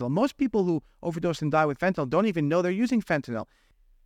Most people who overdose and die with fentanyl don't even know they're using fentanyl.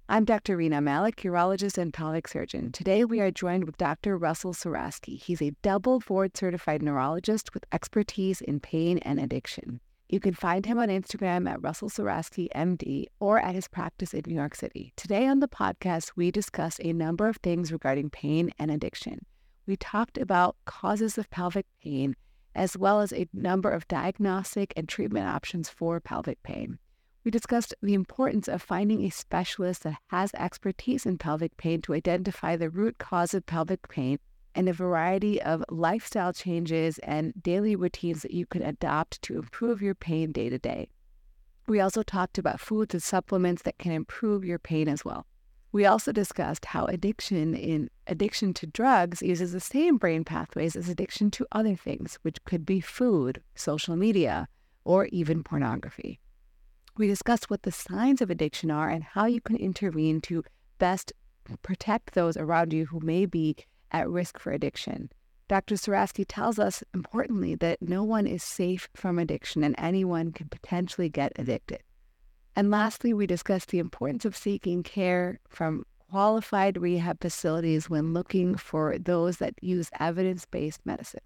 I'm Dr. Rena Malik, urologist and pelvic surgeon. Today we are joined with Dr. Russell Surasky. He's a double board certified neurologist with expertise in pain and addiction. You can find him on Instagram at Russell Surasky MD or at his practice in New York City. Today on the podcast, we discussed a number of things regarding pain and addiction. We talked about causes of pelvic pain, as well as a number of diagnostic and treatment options for pelvic pain. We discussed the importance of finding a specialist that has expertise in pelvic pain to identify the root cause of pelvic pain and a variety of lifestyle changes and daily routines that you can adopt to improve your pain day to day. We also talked about foods and supplements that can improve your pain as well. We also discussed how addiction in addiction to drugs uses the same brain pathways as addiction to other things, which could be food, social media, or even pornography. We discussed what the signs of addiction are and how you can intervene to best protect those around you who may be at risk for addiction. Dr. Surasky tells us, importantly, that no one is safe from addiction and anyone can potentially get addicted. And lastly, we discussed the importance of seeking care from qualified rehab facilities when looking for those that use evidence based medicine.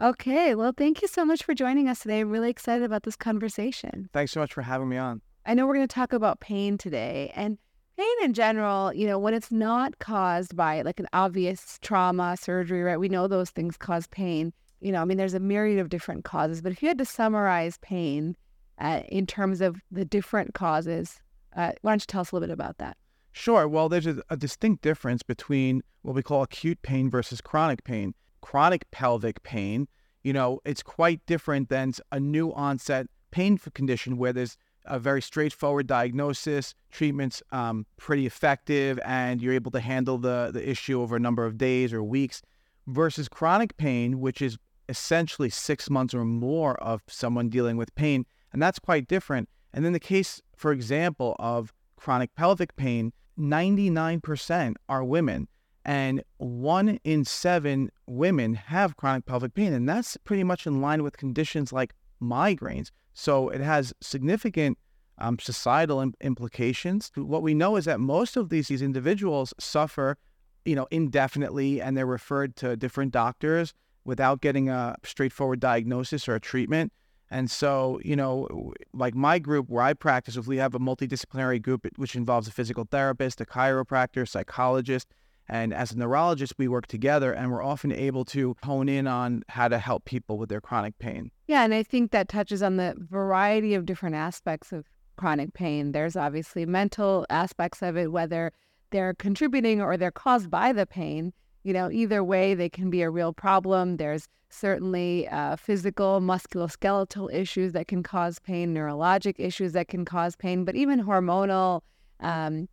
Okay, well, thank you so much for joining us today. I'm really excited about this conversation. Thanks so much for having me on. I know we're going to talk about pain today and pain in general, you know, when it's not caused by like an obvious trauma, surgery, right? We know those things cause pain. You know, I mean, there's a myriad of different causes, but if you had to summarize pain uh, in terms of the different causes, uh, why don't you tell us a little bit about that? Sure. Well, there's a, a distinct difference between what we call acute pain versus chronic pain chronic pelvic pain, you know, it's quite different than a new onset pain condition where there's a very straightforward diagnosis, treatment's um, pretty effective, and you're able to handle the, the issue over a number of days or weeks, versus chronic pain, which is essentially six months or more of someone dealing with pain. And that's quite different. And in the case, for example, of chronic pelvic pain, 99% are women and one in seven women have chronic pelvic pain. And that's pretty much in line with conditions like migraines. So it has significant um, societal Im- implications. What we know is that most of these, these individuals suffer, you know, indefinitely and they're referred to different doctors without getting a straightforward diagnosis or a treatment. And so, you know, like my group where I practice, if we have a multidisciplinary group, which involves a physical therapist, a chiropractor, psychologist, and as a neurologist, we work together and we're often able to hone in on how to help people with their chronic pain. Yeah, and I think that touches on the variety of different aspects of chronic pain. There's obviously mental aspects of it, whether they're contributing or they're caused by the pain. You know, either way, they can be a real problem. There's certainly uh, physical, musculoskeletal issues that can cause pain, neurologic issues that can cause pain, but even hormonal um,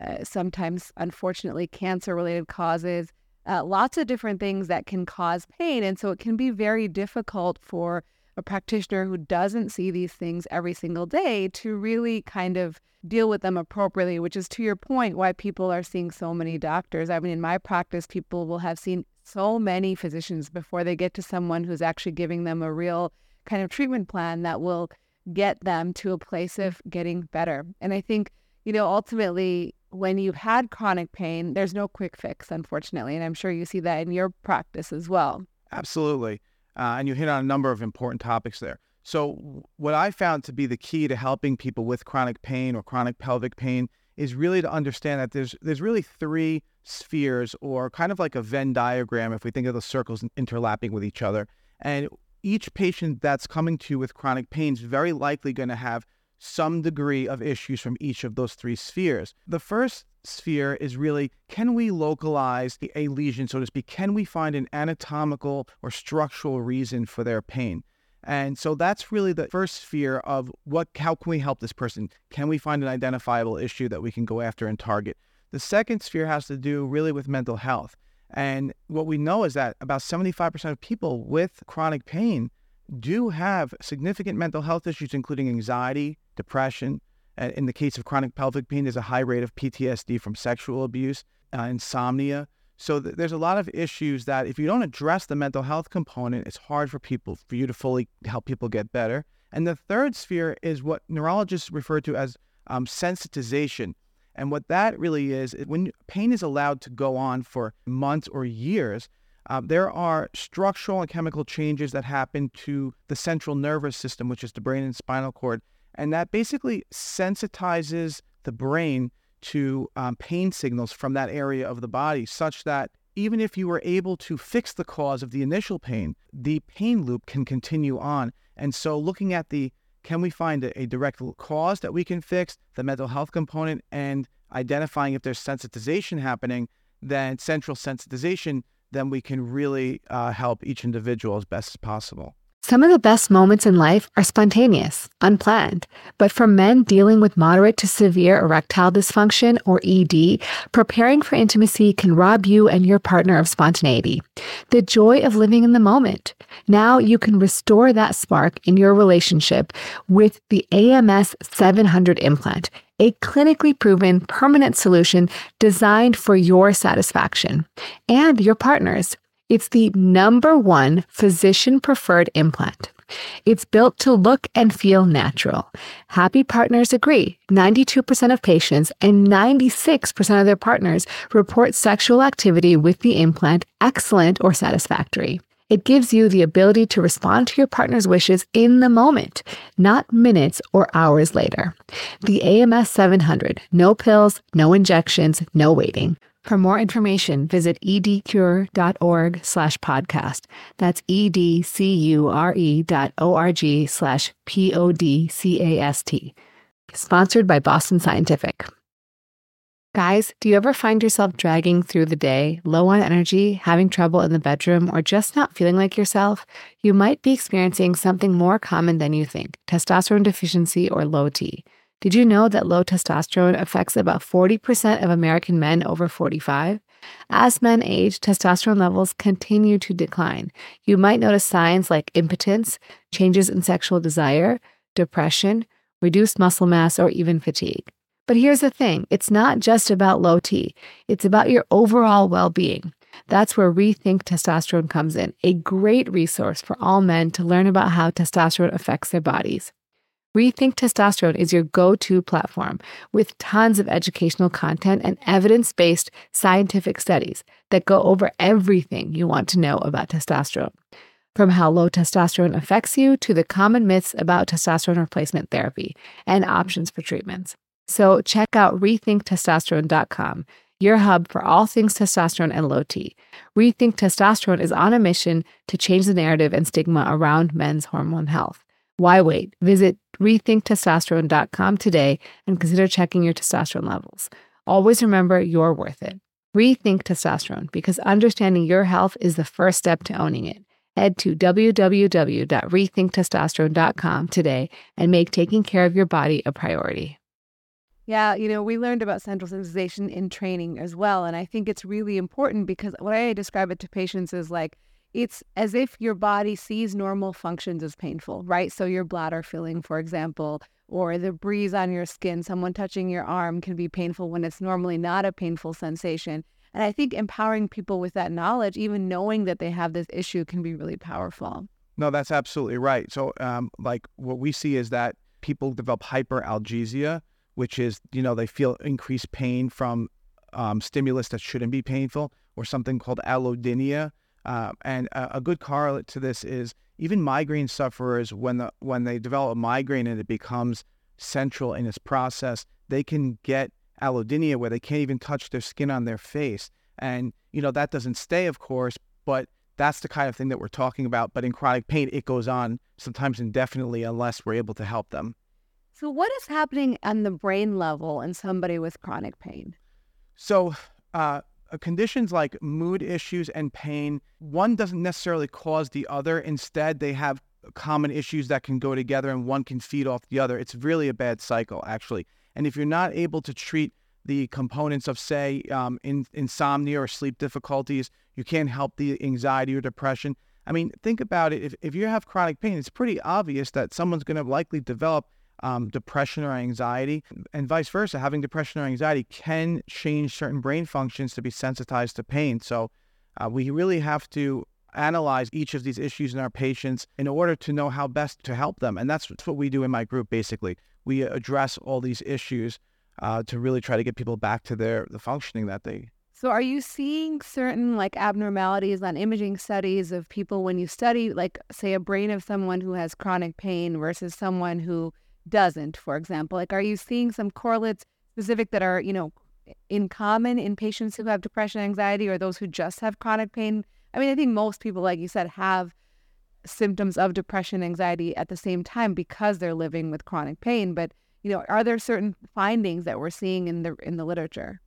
uh, sometimes, unfortunately, cancer related causes, uh, lots of different things that can cause pain. And so it can be very difficult for a practitioner who doesn't see these things every single day to really kind of deal with them appropriately, which is to your point why people are seeing so many doctors. I mean, in my practice, people will have seen so many physicians before they get to someone who's actually giving them a real kind of treatment plan that will get them to a place of getting better. And I think, you know, ultimately, when you've had chronic pain, there's no quick fix, unfortunately. And I'm sure you see that in your practice as well. Absolutely. Uh, and you hit on a number of important topics there. So, what I found to be the key to helping people with chronic pain or chronic pelvic pain is really to understand that there's there's really three spheres or kind of like a Venn diagram if we think of the circles interlapping with each other. And each patient that's coming to you with chronic pain is very likely going to have some degree of issues from each of those three spheres. The first sphere is really can we localize a lesion, so to speak? Can we find an anatomical or structural reason for their pain? And so that's really the first sphere of what how can we help this person? Can we find an identifiable issue that we can go after and target? The second sphere has to do really with mental health. And what we know is that about 75% of people with chronic pain do have significant mental health issues, including anxiety, depression. In the case of chronic pelvic pain, there's a high rate of PTSD from sexual abuse, uh, insomnia. So th- there's a lot of issues that if you don't address the mental health component, it's hard for people, for you to fully help people get better. And the third sphere is what neurologists refer to as um, sensitization. And what that really is, when pain is allowed to go on for months or years, uh, there are structural and chemical changes that happen to the central nervous system, which is the brain and spinal cord. And that basically sensitizes the brain to um, pain signals from that area of the body, such that even if you were able to fix the cause of the initial pain, the pain loop can continue on. And so, looking at the can we find a, a direct cause that we can fix, the mental health component, and identifying if there's sensitization happening, then central sensitization, then we can really uh, help each individual as best as possible. Some of the best moments in life are spontaneous, unplanned. But for men dealing with moderate to severe erectile dysfunction or ED, preparing for intimacy can rob you and your partner of spontaneity, the joy of living in the moment. Now you can restore that spark in your relationship with the AMS 700 implant, a clinically proven permanent solution designed for your satisfaction and your partner's. It's the number one physician preferred implant. It's built to look and feel natural. Happy partners agree. 92% of patients and 96% of their partners report sexual activity with the implant excellent or satisfactory. It gives you the ability to respond to your partner's wishes in the moment, not minutes or hours later. The AMS 700, no pills, no injections, no waiting. For more information, visit edcure.org slash podcast. That's E-D-C-U-R-E dot O-R-G slash P-O-D-C-A-S-T. Sponsored by Boston Scientific. Guys, do you ever find yourself dragging through the day, low on energy, having trouble in the bedroom, or just not feeling like yourself? You might be experiencing something more common than you think testosterone deficiency or low T. Did you know that low testosterone affects about 40% of American men over 45? As men age, testosterone levels continue to decline. You might notice signs like impotence, changes in sexual desire, depression, reduced muscle mass, or even fatigue. But here's the thing it's not just about low T, it's about your overall well being. That's where Rethink Testosterone comes in, a great resource for all men to learn about how testosterone affects their bodies. Rethink Testosterone is your go to platform with tons of educational content and evidence based scientific studies that go over everything you want to know about testosterone. From how low testosterone affects you to the common myths about testosterone replacement therapy and options for treatments. So check out rethinktestosterone.com, your hub for all things testosterone and low T. Rethink Testosterone is on a mission to change the narrative and stigma around men's hormone health. Why wait? Visit rethinktestosterone.com today and consider checking your testosterone levels. Always remember you're worth it. Rethink testosterone because understanding your health is the first step to owning it. Head to www.rethinktestosterone.com today and make taking care of your body a priority. Yeah, you know, we learned about central sensitization in training as well. And I think it's really important because what I describe it to patients is like, it's as if your body sees normal functions as painful, right? So your bladder filling, for example, or the breeze on your skin, someone touching your arm can be painful when it's normally not a painful sensation. And I think empowering people with that knowledge, even knowing that they have this issue, can be really powerful. No, that's absolutely right. So, um, like what we see is that people develop hyperalgesia, which is, you know, they feel increased pain from um, stimulus that shouldn't be painful, or something called allodynia, uh, and a, a, good correlate to this is even migraine sufferers, when the when they develop a migraine and it becomes central in its process, they can get allodynia where they can't even touch their skin on their face. And you know that doesn't stay, of course, but that's the kind of thing that we're talking about. But in chronic pain, it goes on sometimes indefinitely unless we're able to help them. So, what is happening on the brain level in somebody with chronic pain? So, uh, conditions like mood issues and pain, one doesn't necessarily cause the other. Instead, they have common issues that can go together and one can feed off the other. It's really a bad cycle, actually. And if you're not able to treat the components of, say, um, in, insomnia or sleep difficulties, you can't help the anxiety or depression. I mean, think about it. If, if you have chronic pain, it's pretty obvious that someone's going to likely develop um, depression or anxiety, and vice versa. Having depression or anxiety can change certain brain functions to be sensitized to pain. So uh, we really have to analyze each of these issues in our patients in order to know how best to help them. And that's, that's what we do in my group, basically. We address all these issues uh, to really try to get people back to their the functioning that they so are you seeing certain like abnormalities on imaging studies of people when you study like say a brain of someone who has chronic pain versus someone who doesn't, for example? Like are you seeing some correlates specific that are, you know, in common in patients who have depression, anxiety or those who just have chronic pain? I mean, I think most people like you said have symptoms of depression, anxiety at the same time because they're living with chronic pain, but you know, are there certain findings that we're seeing in the in the literature?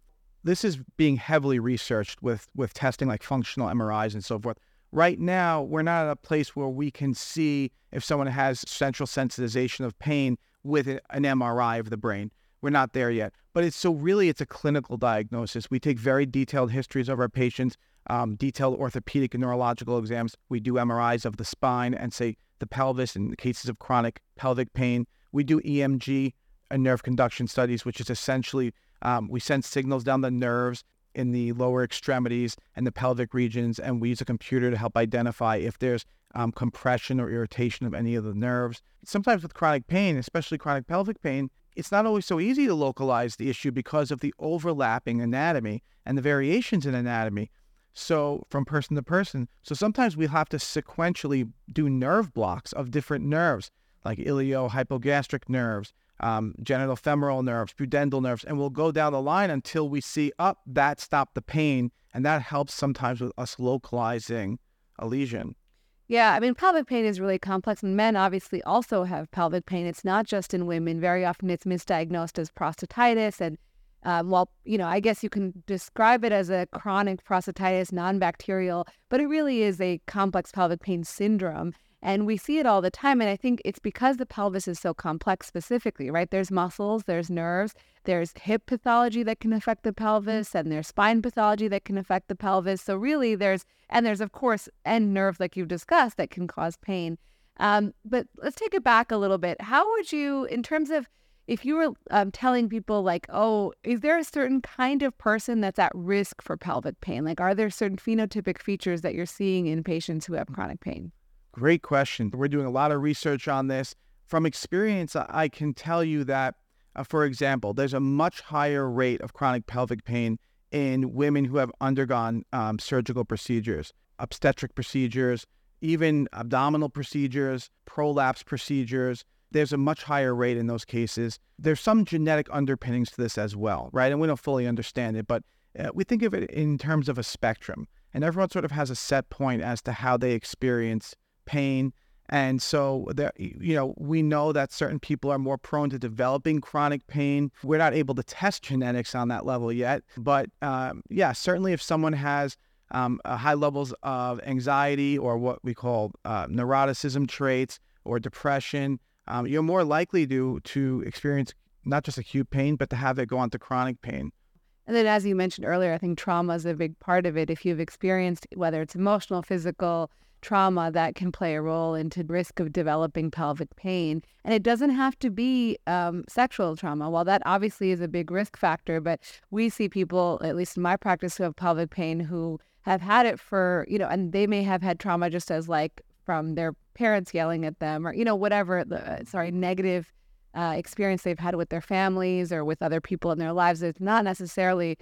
this is being heavily researched with with testing like functional MRIs and so forth. Right now, we're not at a place where we can see if someone has central sensitization of pain with an MRI of the brain. We're not there yet, but it's so really it's a clinical diagnosis. We take very detailed histories of our patients, um, detailed orthopedic and neurological exams. We do MRIs of the spine and say the pelvis in cases of chronic pelvic pain. We do EMG and nerve conduction studies, which is essentially um, we send signals down the nerves in the lower extremities and the pelvic regions, and we use a computer to help identify if there's um, compression or irritation of any of the nerves. Sometimes with chronic pain, especially chronic pelvic pain, it's not always so easy to localize the issue because of the overlapping anatomy and the variations in anatomy. So from person to person. So sometimes we have to sequentially do nerve blocks of different nerves, like iliohypogastric nerves, um, genitofemoral nerves, pudendal nerves, and we'll go down the line until we see up oh, that stopped the pain, and that helps sometimes with us localizing a lesion. Yeah, I mean, pelvic pain is really complex, and men obviously also have pelvic pain. It's not just in women. Very often, it's misdiagnosed as prostatitis, and um, well, you know, I guess you can describe it as a chronic prostatitis, non-bacterial, but it really is a complex pelvic pain syndrome. And we see it all the time. And I think it's because the pelvis is so complex specifically, right? There's muscles, there's nerves, there's hip pathology that can affect the mm-hmm. pelvis, and there's spine pathology that can affect the pelvis. So really there's, and there's of course end nerve like you've discussed that can cause pain. Um, but let's take it back a little bit. How would you, in terms of if you were um, telling people like, oh, is there a certain kind of person that's at risk for pelvic pain? Like, are there certain phenotypic features that you're seeing in patients who have chronic pain? Great question. We're doing a lot of research on this. From experience, I can tell you that, uh, for example, there's a much higher rate of chronic pelvic pain in women who have undergone um, surgical procedures, obstetric procedures, even abdominal procedures, prolapse procedures. There's a much higher rate in those cases. There's some genetic underpinnings to this as well, right? And we don't fully understand it, but uh, we think of it in terms of a spectrum. And everyone sort of has a set point as to how they experience pain. And so, there, you know, we know that certain people are more prone to developing chronic pain. We're not able to test genetics on that level yet. But um, yeah, certainly if someone has um, high levels of anxiety or what we call uh, neuroticism traits or depression, um, you're more likely to, to experience not just acute pain, but to have it go on to chronic pain. And then, as you mentioned earlier, I think trauma is a big part of it. If you've experienced whether it's emotional, physical, trauma that can play a role into risk of developing pelvic pain. And it doesn't have to be um, sexual trauma. While that obviously is a big risk factor, but we see people, at least in my practice, who have pelvic pain who have had it for, you know, and they may have had trauma just as like from their parents yelling at them or, you know, whatever, the, uh, sorry, negative uh, experience they've had with their families or with other people in their lives. It's not necessarily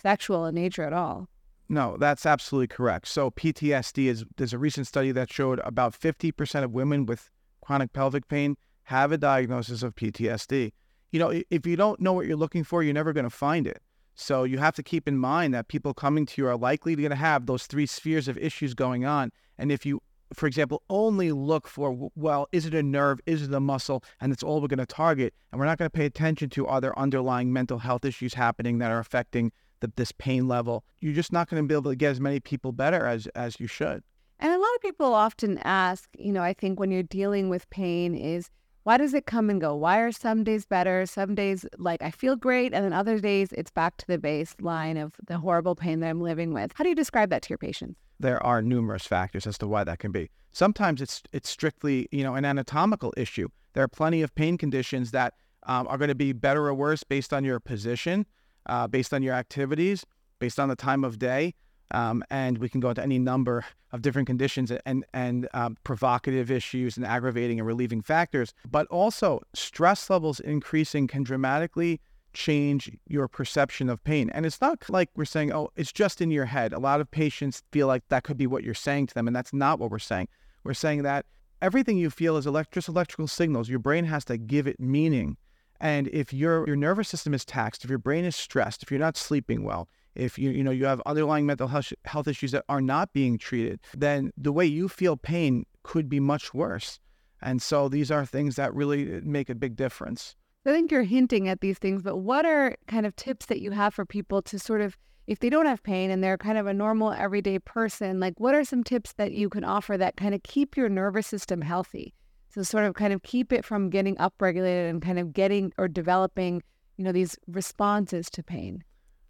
sexual in nature at all. No, that's absolutely correct. So PTSD is there's a recent study that showed about 50% of women with chronic pelvic pain have a diagnosis of PTSD. You know, if you don't know what you're looking for, you're never going to find it. So you have to keep in mind that people coming to you are likely going to have those three spheres of issues going on. And if you, for example, only look for, well, is it a nerve? Is it a muscle? And that's all we're going to target. And we're not going to pay attention to other underlying mental health issues happening that are affecting the, this pain level, you're just not going to be able to get as many people better as as you should. And a lot of people often ask, you know, I think when you're dealing with pain is why does it come and go? Why are some days better? Some days like I feel great and then other days it's back to the baseline of the horrible pain that I'm living with. How do you describe that to your patients? There are numerous factors as to why that can be. Sometimes it's it's strictly, you know, an anatomical issue. There are plenty of pain conditions that um, are going to be better or worse based on your position uh, based on your activities, based on the time of day. Um, and we can go into any number of different conditions and and um, provocative issues and aggravating and relieving factors. But also, stress levels increasing can dramatically change your perception of pain. And it's not like we're saying, oh, it's just in your head. A lot of patients feel like that could be what you're saying to them, and that's not what we're saying. We're saying that everything you feel is elect- just electrical signals. Your brain has to give it meaning. And if your your nervous system is taxed, if your brain is stressed, if you're not sleeping well, if you you know you have underlying mental health, health issues that are not being treated, then the way you feel pain could be much worse. And so these are things that really uh, make a big difference. I think you're hinting at these things, but what are kind of tips that you have for people to sort of, if they don't have pain and they're kind of a normal everyday person, like what are some tips that you can offer that kind of keep your nervous system healthy? So sort of kind of keep it from getting upregulated and kind of getting or developing, you know, these responses to pain.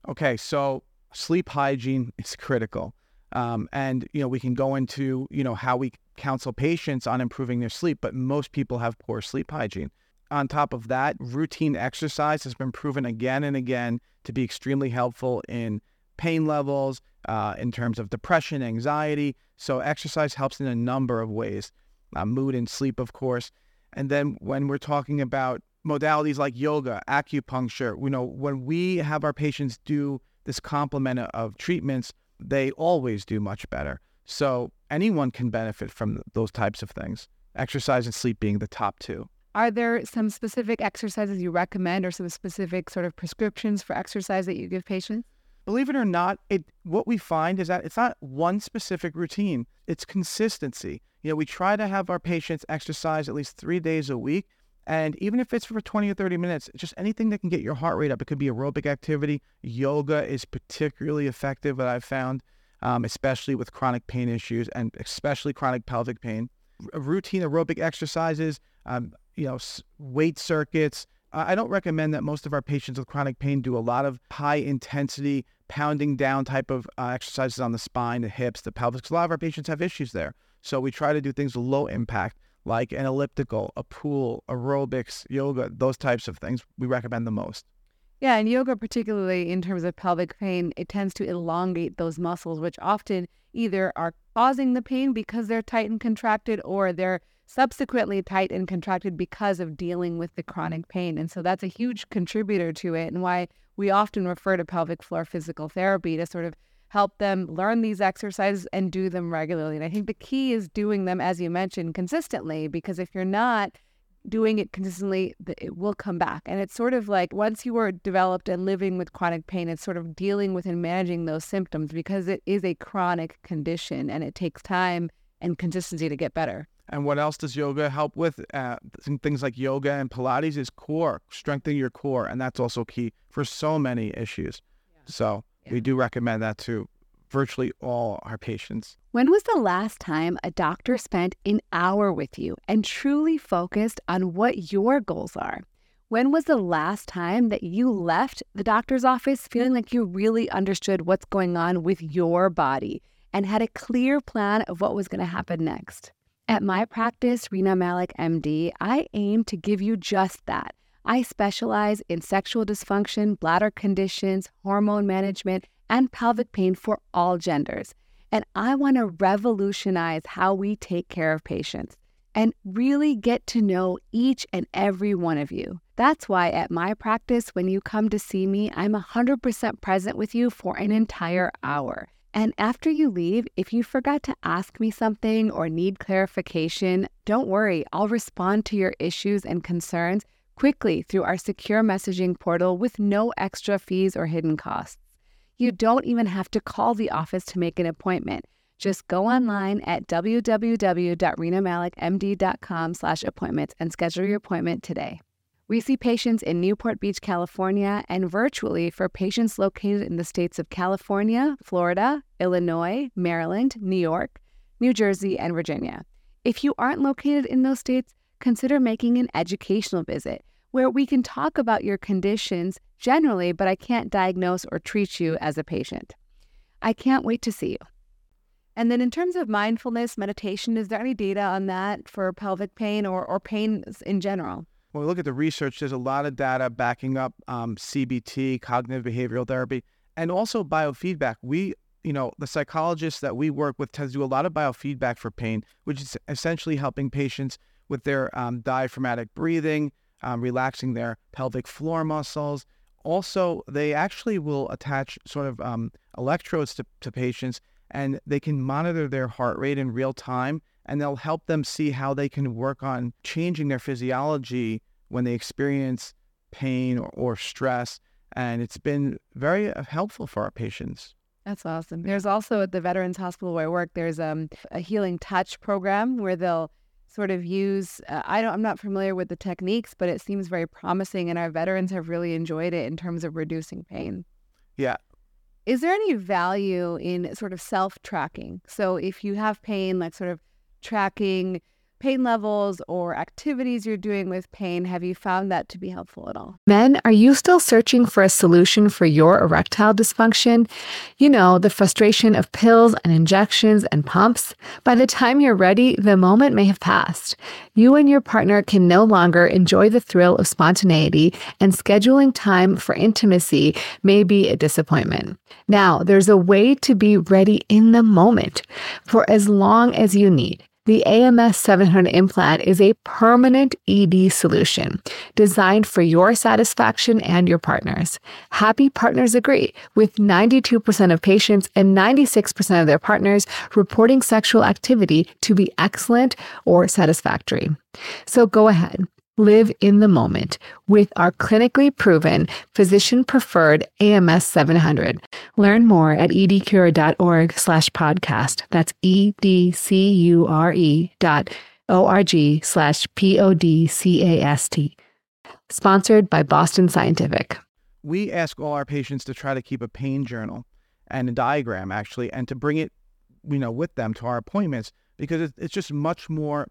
Okay, so sleep hygiene is critical. Um, and you know we can go into you know how we counsel patients on improving their sleep, but most people have poor sleep hygiene. On top of that, routine exercise has been proven again and again to be extremely helpful in pain levels, uh, in terms of depression, anxiety. So, exercise helps in a number of ways uh, mood and sleep, of course. And then, when we're talking about modalities like yoga, acupuncture, you know, when we have our patients do this complement of treatments, they always do much better. So, anyone can benefit from those types of things, exercise and sleep being the top two. Are there some specific exercises you recommend or some specific sort of prescriptions for exercise that you give patients? Believe it or not, it what we find is that it's not one specific routine. It's consistency. You know, we try to have our patients exercise at least three days a week. And even if it's for 20 or 30 minutes, just anything that can get your heart rate up. It could be aerobic activity. Yoga is particularly effective, what I've found, um, especially with chronic pain issues and especially chronic pelvic pain. R- routine aerobic exercises, um, you know, weight circuits. I don't recommend that most of our patients with chronic pain do a lot of high intensity pounding down type of uh, exercises on the spine, the hips, the pelvis, because a lot of our patients have issues there. So we try to do things low impact, like an elliptical, a pool, aerobics, yoga, those types of things. We recommend the most. Yeah, and yoga, particularly in terms of pelvic pain, it tends to elongate those muscles, which often either are causing the pain because they're tight and contracted or they're subsequently tight and contracted because of dealing with the chronic pain. And so that's a huge contributor to it and why we often refer to pelvic floor physical therapy to sort of help them learn these exercises and do them regularly. And I think the key is doing them, as you mentioned, consistently, because if you're not doing it consistently, it will come back. And it's sort of like once you are developed and living with chronic pain, it's sort of dealing with and managing those symptoms because it is a chronic condition and it takes time and consistency to get better. And what else does yoga help with? Uh, things like yoga and Pilates is core, strengthening your core. And that's also key for so many issues. Yeah. So yeah. we do recommend that to virtually all our patients. When was the last time a doctor spent an hour with you and truly focused on what your goals are? When was the last time that you left the doctor's office feeling like you really understood what's going on with your body and had a clear plan of what was going to happen next? At my practice, Rena Malik MD, I aim to give you just that. I specialize in sexual dysfunction, bladder conditions, hormone management, and pelvic pain for all genders. And I want to revolutionize how we take care of patients and really get to know each and every one of you. That's why at my practice, when you come to see me, I'm 100% present with you for an entire hour. And after you leave, if you forgot to ask me something or need clarification, don't worry, I'll respond to your issues and concerns quickly through our secure messaging portal with no extra fees or hidden costs. You don't even have to call the office to make an appointment. Just go online at www.renamalikmd.com slash appointments and schedule your appointment today. We see patients in Newport Beach, California, and virtually for patients located in the states of California, Florida, Illinois, Maryland, New York, New Jersey, and Virginia. If you aren't located in those states, consider making an educational visit where we can talk about your conditions generally, but I can't diagnose or treat you as a patient. I can't wait to see you. And then, in terms of mindfulness, meditation, is there any data on that for pelvic pain or, or pain in general? when we look at the research, there's a lot of data backing up um, CBT, cognitive behavioral therapy, and also biofeedback. We you know, the psychologists that we work with tend to do a lot of biofeedback for pain, which is essentially helping patients with their um, diaphragmatic breathing, um, relaxing their pelvic floor muscles. Also, they actually will attach sort of um, electrodes to, to patients and they can monitor their heart rate in real time and they'll help them see how they can work on changing their physiology when they experience pain or, or stress. And it's been very uh, helpful for our patients. That's awesome. There's also at the Veterans Hospital where I work, there's um, a healing touch program where they'll sort of use uh, I don't I'm not familiar with the techniques, but it seems very promising and our veterans have really enjoyed it in terms of reducing pain. Yeah. Is there any value in sort of self-tracking? So if you have pain like sort of tracking pain levels or activities you're doing with pain, have you found that to be helpful at all? Men, are you still searching for a solution for your erectile dysfunction? You know, the frustration of pills and injections and pumps. By the time you're ready, the moment may have passed. You and your partner can no longer enjoy the thrill of spontaneity, and scheduling time for intimacy may be a disappointment. Now, there's a way to be ready in the moment for as long as you need. The AMS 700 implant is a permanent ED solution designed for your satisfaction and your partner's. Happy partners agree, with 92% of patients and 96% of their partners reporting sexual activity to be excellent or satisfactory. So go ahead. Live in the moment with our clinically proven, physician preferred AMS 700. Learn more at edcure.org slash podcast. That's E-D-C-U-R-E dot O-R-G slash P-O-D-C-A-S-T. Sponsored by Boston Scientific. We ask all our patients to try to keep a pain journal and a diagram actually, and to bring it, you know, with them to our appointments because it's just much more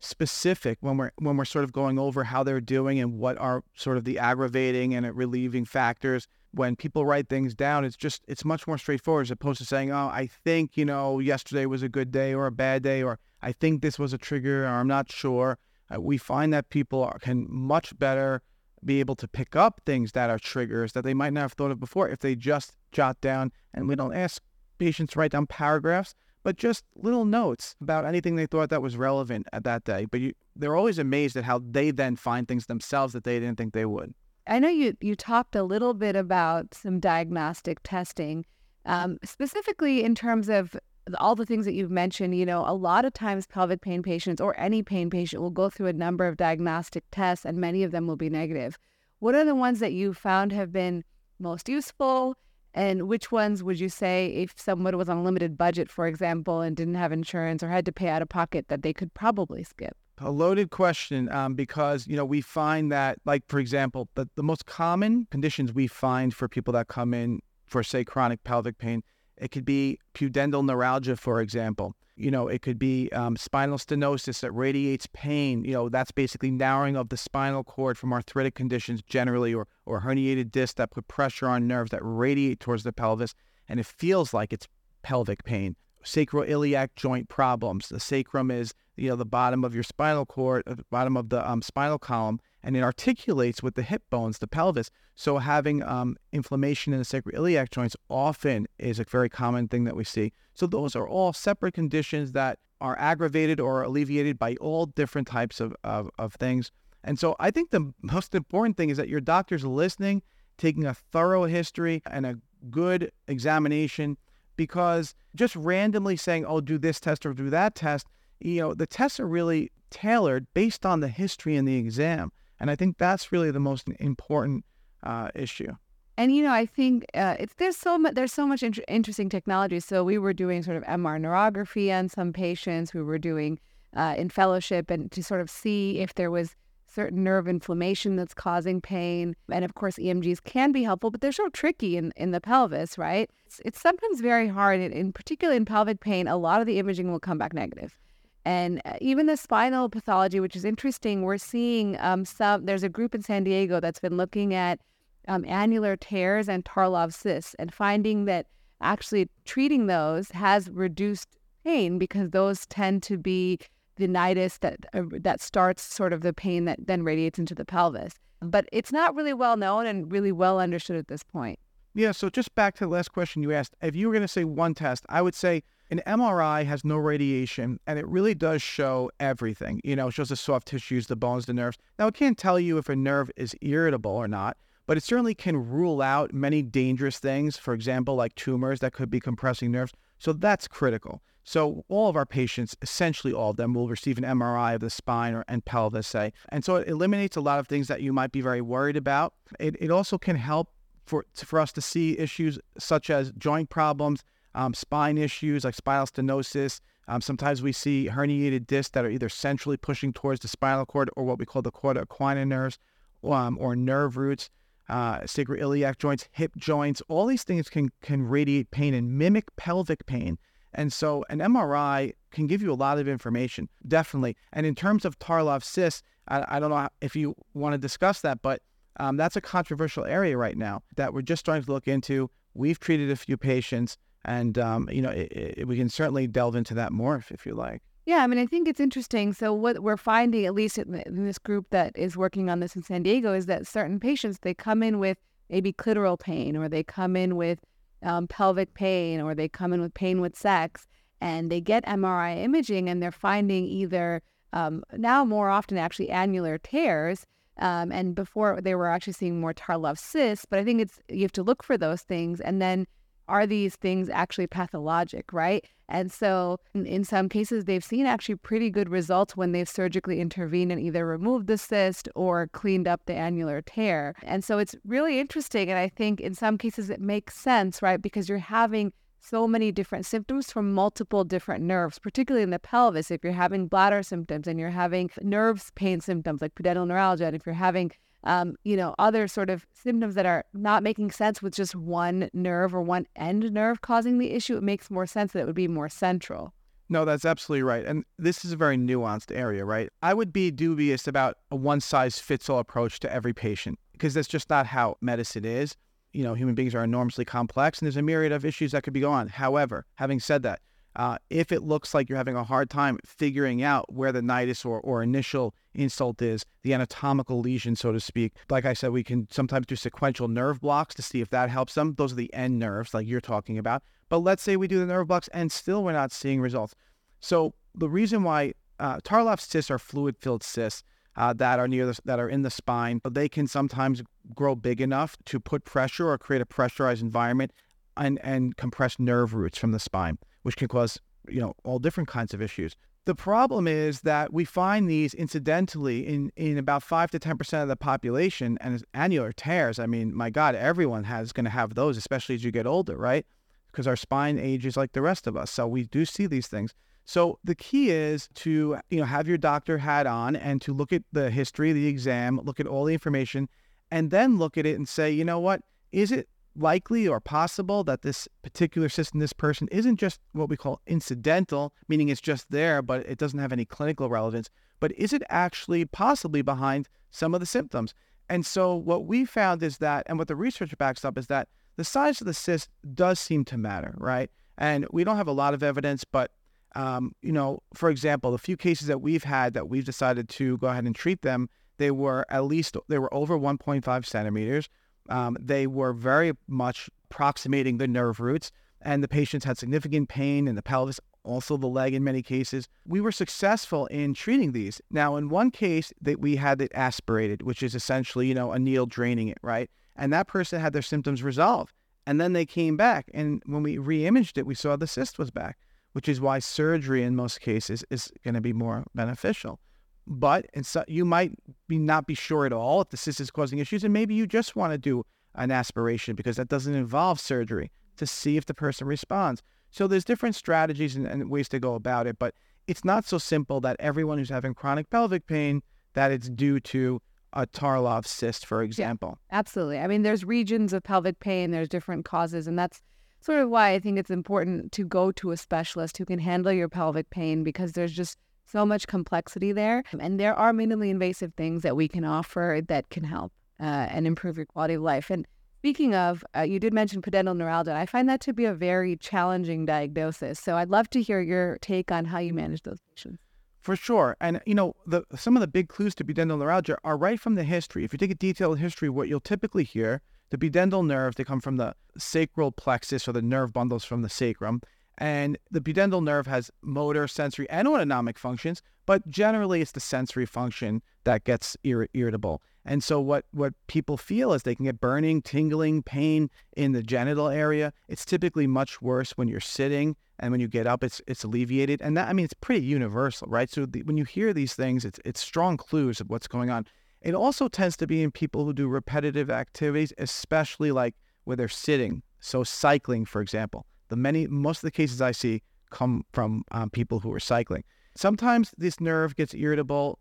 specific when we're when we're sort of going over how they're doing and what are sort of the aggravating and relieving factors. When people write things down it's just it's much more straightforward as opposed to saying oh i think you know yesterday was a good day or a bad day or i think this was a trigger or i'm not sure. Uh, we find that people are, can much better be able to pick up things that are triggers that they might not have thought of before if they just jot down and we don't ask patients to write down paragraphs but just little notes about anything they thought that was relevant at that day. But you, they're always amazed at how they then find things themselves that they didn't think they would. I know you you talked a little bit about some diagnostic testing, um, specifically in terms of all the things that you've mentioned. You know, a lot of times pelvic pain patients or any pain patient will go through a number of diagnostic tests, and many of them will be negative. What are the ones that you found have been most useful? And which ones would you say, if someone was on a limited budget, for example, and didn't have insurance or had to pay out of pocket, that they could probably skip? A loaded question um, because, you know, we find that, like, for example, the, the most common conditions we find for people that come in for, say, chronic pelvic pain, it could be pudendal neuralgia, for example. You know, it could be um, spinal stenosis that radiates pain. You know, that's basically narrowing of the spinal cord from arthritic conditions generally, or or herniated disc that put pressure on nerves that radiate towards the pelvis, and it feels like it's pelvic pain. Sacroiliac joint problems. The sacrum is you know the bottom of your spinal cord, uh, the bottom of the um, spinal column, and it articulates with the hip bones, the pelvis. So having um, inflammation in the sacroiliac joints often is a very common thing that we see. So those are all separate conditions that are aggravated or alleviated by all different types of, of, of things. And so I think the most important thing is that your doctor's listening, taking a thorough history and a good examination, because just randomly saying, oh, do this test or do that test, you know, the tests are really tailored based on the history and the exam. And I think that's really the most important uh, issue. And you know, I think uh, it's there's so much there's so much inter- interesting technology. So we were doing sort of MR neurography on some patients. We were doing uh, in fellowship and to sort of see if there was certain nerve inflammation that's causing pain. And of course, EMGs can be helpful, but they're so tricky in, in the pelvis, right? It's, it's sometimes very hard, and in particularly in pelvic pain, a lot of the imaging will come back negative. And uh, even the spinal pathology, which is interesting, we're seeing um, some, there's a group in San Diego that's been looking at um, annular tears and Tarlov cysts and finding that actually treating those has reduced pain because those tend to be the nidus that uh, that starts sort of the pain that then radiates into the pelvis. But it's not really well known and really well understood at this point. Yeah, so just back to the last question you asked. If you were going to say one test, I would say an MRI has no radiation and it really does show everything. You know, it shows the soft tissues, the bones, the nerves. Now, it can't tell you if a nerve is irritable or not, but it certainly can rule out many dangerous things, for example, like tumors that could be compressing nerves. So that's critical. So all of our patients, essentially all of them, will receive an MRI of the spine or, and pelvis, say. And so it eliminates a lot of things that you might be very worried about. It, it also can help for, for us to see issues such as joint problems, um, spine issues like spinal stenosis. Um, sometimes we see herniated discs that are either centrally pushing towards the spinal cord or what we call the cauda equina nerves um, or nerve roots, uh, sacroiliac joints, hip joints. All these things can, can radiate pain and mimic pelvic pain. And so an MRI can give you a lot of information, definitely. And in terms of Tarlov cysts, I, I don't know if you want to discuss that, but um, that's a controversial area right now that we're just starting to look into. We've treated a few patients, and um, you know it, it, we can certainly delve into that more if, if you like. Yeah, I mean, I think it's interesting. So what we're finding, at least in, this group that is working on this in San Diego, is that certain patients they come in with maybe clitoral pain, or they come in with um, pelvic pain, or they come in with pain with sex, and they get MRI imaging, and they're finding either um, now more often actually annular tears um, and before they were actually seeing more Tarlov cysts, but I think it's you have to look for those things, and then are these things actually pathologic, right? And so in, in, some cases, they've seen actually pretty good results when they've surgically intervened and either removed the cyst or cleaned up the annular tear. And so it's really interesting. And I think in some cases it makes sense, right? Because you're having so many different symptoms from multiple different nerves, particularly in the pelvis. If you're having bladder symptoms and you're having nerves pain symptoms like pudendal neuralgia, and if you're having um, you know, other sort of symptoms that are not making sense with just one nerve or one end nerve causing the issue, it makes more sense that it would be more central. No, that's absolutely right. And this is a very nuanced area, right? I would be dubious about a one size fits all approach to every patient because that's just not how medicine is you know, human beings are enormously complex and there's a myriad of issues that could be going. However, having said that, uh, if it looks like you're having a hard time figuring out where the nidus or, or initial insult is, the anatomical lesion, so to speak, like I said, we can sometimes do sequential nerve blocks to see if that helps them. Those are the end nerves, like you're talking about. But let's say we do the nerve blocks and still we're not seeing results. So the reason why uh, Tarlov cysts are fluid-filled cysts uh, that are near the, that are in the spine. But they can sometimes grow big enough to put pressure or create a pressurized environment and, and compress nerve roots from the spine, which can cause you know all different kinds of issues. The problem is that we find these incidentally in, in about five to ten percent of the population, and annular tears. I mean, my God, everyone has going to have those, especially as you get older, right? Because our spine ages like the rest of us, so we do see these things. So the key is to, you know, have your doctor hat on and to look at the history of the exam, look at all the information, and then look at it and say, you know what, is it likely or possible that this particular system, this person isn't just what we call incidental, meaning it's just there, but it doesn't have any clinical relevance, but is it actually possibly behind some of the symptoms? And so what we found is that, and what the research backs up is that the size of the cyst does seem to matter, right? And we don't have a lot of evidence, but um, you know, for example, the few cases that we've had that we've decided to go ahead and treat them, they were at least they were over 1.5 centimeters. Um, they were very much approximating the nerve roots, and the patients had significant pain in the pelvis, also the leg in many cases. We were successful in treating these. Now, in one case, that we had it aspirated, which is essentially, you know, a needle draining it, right? And that person had their symptoms resolved. And then they came back, and when we re-imaged it, we saw the cyst was back which is why surgery in most cases is going to be more beneficial. But so, you might be not be sure at all if the cyst is causing issues, and maybe you just want to do an aspiration because that doesn't involve surgery to see if the person responds. So there's different strategies and, and ways to go about it, but it's not so simple that everyone who's having chronic pelvic pain that it's due to a Tarlov cyst, for example. Yeah, absolutely. I mean, there's regions of pelvic pain, there's different causes, and that's sort of why I think it's important to go to a specialist who can handle your pelvic pain because there's just so much complexity there. And there are minimally invasive things that we can offer that can help uh, and improve your quality of life. And speaking of, uh, you did mention pudendal neuralgia. I find that to be a very challenging diagnosis. So I'd love to hear your take on how you manage those patients. For sure. And, you know, the, some of the big clues to pudendal neuralgia are right from the history. If you take a detailed history, what you'll typically hear The pudendal nerve, they come from the sacral plexus or the nerve bundles from the sacrum. And the pudendal nerve has motor, sensory, and autonomic functions, but generally it's the sensory function that gets ir- irritable. And so what what people feel is they can get burning, tingling, pain in the genital area. It's typically much worse when you're sitting and when you get up it's it's alleviated. And that I mean it's pretty universal, right? So the, when you hear these things it's it's strong clues of what's going on. It also tends to be in people who do repetitive activities, especially like where they're sitting. So cycling, for example. The many most of the cases I see come from um, people who are cycling. Sometimes this nerve gets irritable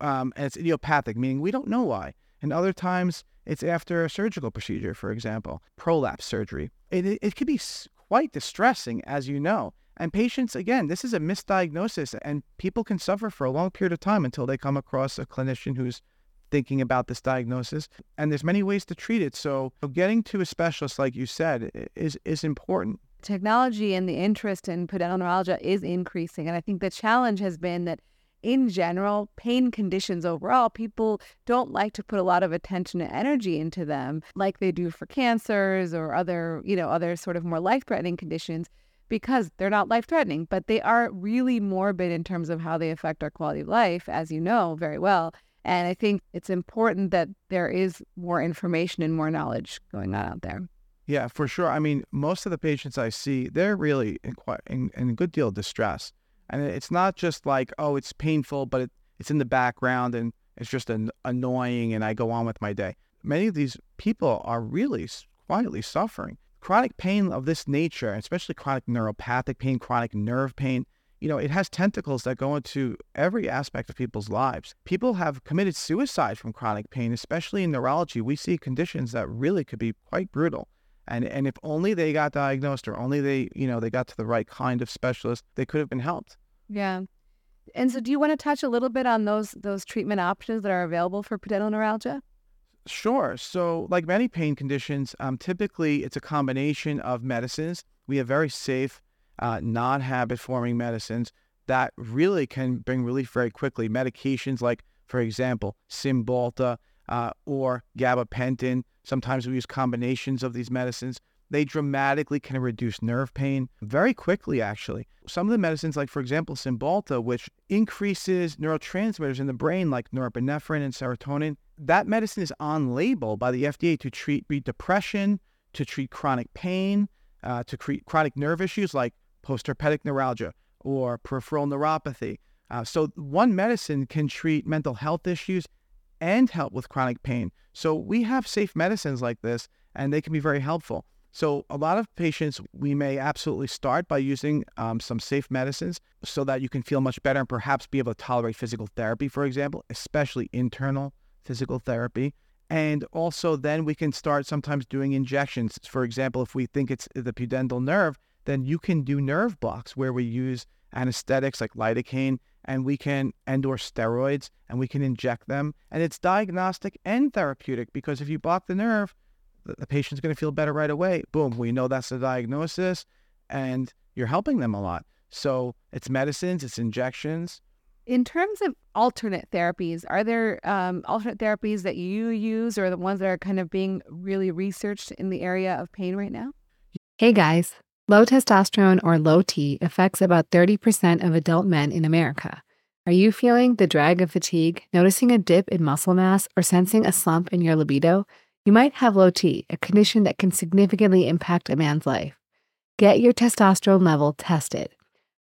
um, and it's idiopathic, meaning we don't know why. And other times it's after a surgical procedure, for example, prolapse surgery. It, it, it could be quite distressing, as you know. And patients, again, this is a misdiagnosis, and people can suffer for a long period of time until they come across a clinician who's thinking about this diagnosis. And there's many ways to treat it. So getting to a specialist, like you said, is is important. Technology and the interest in pudendal neuralgia is increasing, and I think the challenge has been that in general, pain conditions overall, people don't like to put a lot of attention and energy into them like they do for cancers or other, you know, other sort of more life-threatening conditions because they're not life-threatening, but they are really morbid in terms of how they affect our quality of life, as you know very well. And I think it's important that there is more information and more knowledge going on out there. Yeah, for sure. I mean, most of the patients I see, they're really in, quite, in, in a good deal of distress. And it's not just like, oh, it's painful, but it, it's in the background and it's just an, annoying and I go on with my day. Many of these people are really quietly suffering. Chronic pain of this nature, especially chronic neuropathic pain, chronic nerve pain, you know, it has tentacles that go into every aspect of people's lives. People have committed suicide from chronic pain, especially in neurology. We see conditions that really could be quite brutal. And and if only they got diagnosed or only they, you know, they got to the right kind of specialist, they could have been helped. Yeah. And so do you want to touch a little bit on those those treatment options that are available for pudendal neuralgia? Sure. So, like many pain conditions, um, typically it's a combination of medicines. We have very safe, uh, non habit forming medicines that really can bring relief very quickly. Medications like, for example, Cymbalta uh, or gabapentin Sometimes we use combinations of these medicines. They dramatically can reduce nerve pain very quickly, actually. Some of the medicines, like, for example, Cymbalta, which increases neurotransmitters in the brain like norepinephrine and serotonin, that medicine is on label by the FDA to treat depression, to treat chronic pain, uh, to treat chronic nerve issues like postherpetic neuralgia or peripheral neuropathy. Uh, so, one medicine can treat mental health issues and help with chronic pain. So we have safe medicines like this, and they can be very helpful. So a lot of patients, we may absolutely start by using um, some safe medicines so that you can feel much better and perhaps be able to tolerate physical therapy, for example, especially internal physical therapy. And also then we can start sometimes doing injections. For example, if we think it's the pudendal nerve, then you can do nerve blocks where we use anesthetics like lidocaine and we can endorse steroids and we can inject them. And it's diagnostic and therapeutic because if you block the nerve, the, the patient's going to feel better right away. Boom, we know that's the diagnosis and you're helping them a lot. So it's medicines, it's injections. In terms of alternate therapies, are there um, alternate therapies that you use or the ones that are kind of being really researched in the area of pain right now? Hey guys. Low testosterone or low T affects about 30% of adult men in America. Are you feeling the drag of fatigue, noticing a dip in muscle mass, or sensing a slump in your libido? You might have low T, a condition that can significantly impact a man's life. Get your testosterone level tested.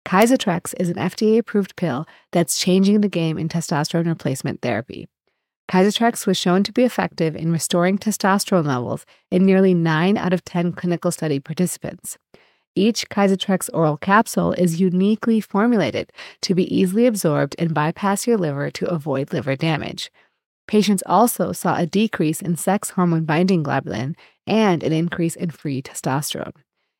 Kyzatrex is an FDA approved pill that's changing the game in testosterone replacement therapy. Kyzatrex was shown to be effective in restoring testosterone levels in nearly 9 out of 10 clinical study participants. Each Kyzatrex oral capsule is uniquely formulated to be easily absorbed and bypass your liver to avoid liver damage. Patients also saw a decrease in sex hormone binding globulin and an increase in free testosterone.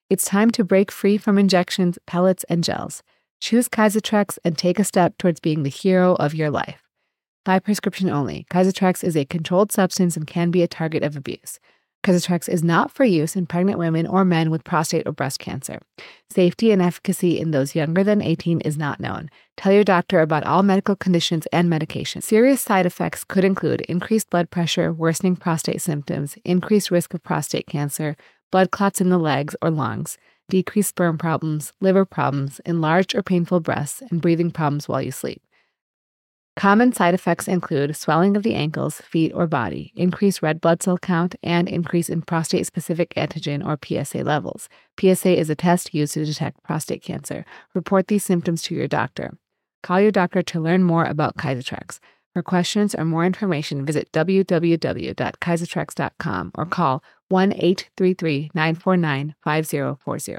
It's time to break free from injections, pellets, and gels. Choose Kyzatrex and take a step towards being the hero of your life. By prescription only, Kizotrex is a controlled substance and can be a target of abuse. Kyzatrex is not for use in pregnant women or men with prostate or breast cancer. Safety and efficacy in those younger than 18 is not known. Tell your doctor about all medical conditions and medication. Serious side effects could include increased blood pressure, worsening prostate symptoms, increased risk of prostate cancer, blood clots in the legs or lungs, decreased sperm problems, liver problems, enlarged or painful breasts, and breathing problems while you sleep. Common side effects include swelling of the ankles, feet, or body, increased red blood cell count, and increase in prostate specific antigen or PSA levels. PSA is a test used to detect prostate cancer. Report these symptoms to your doctor. Call your doctor to learn more about Kyzatrex. For questions or more information, visit www.kyzatrex.com or call 1 833 949 5040.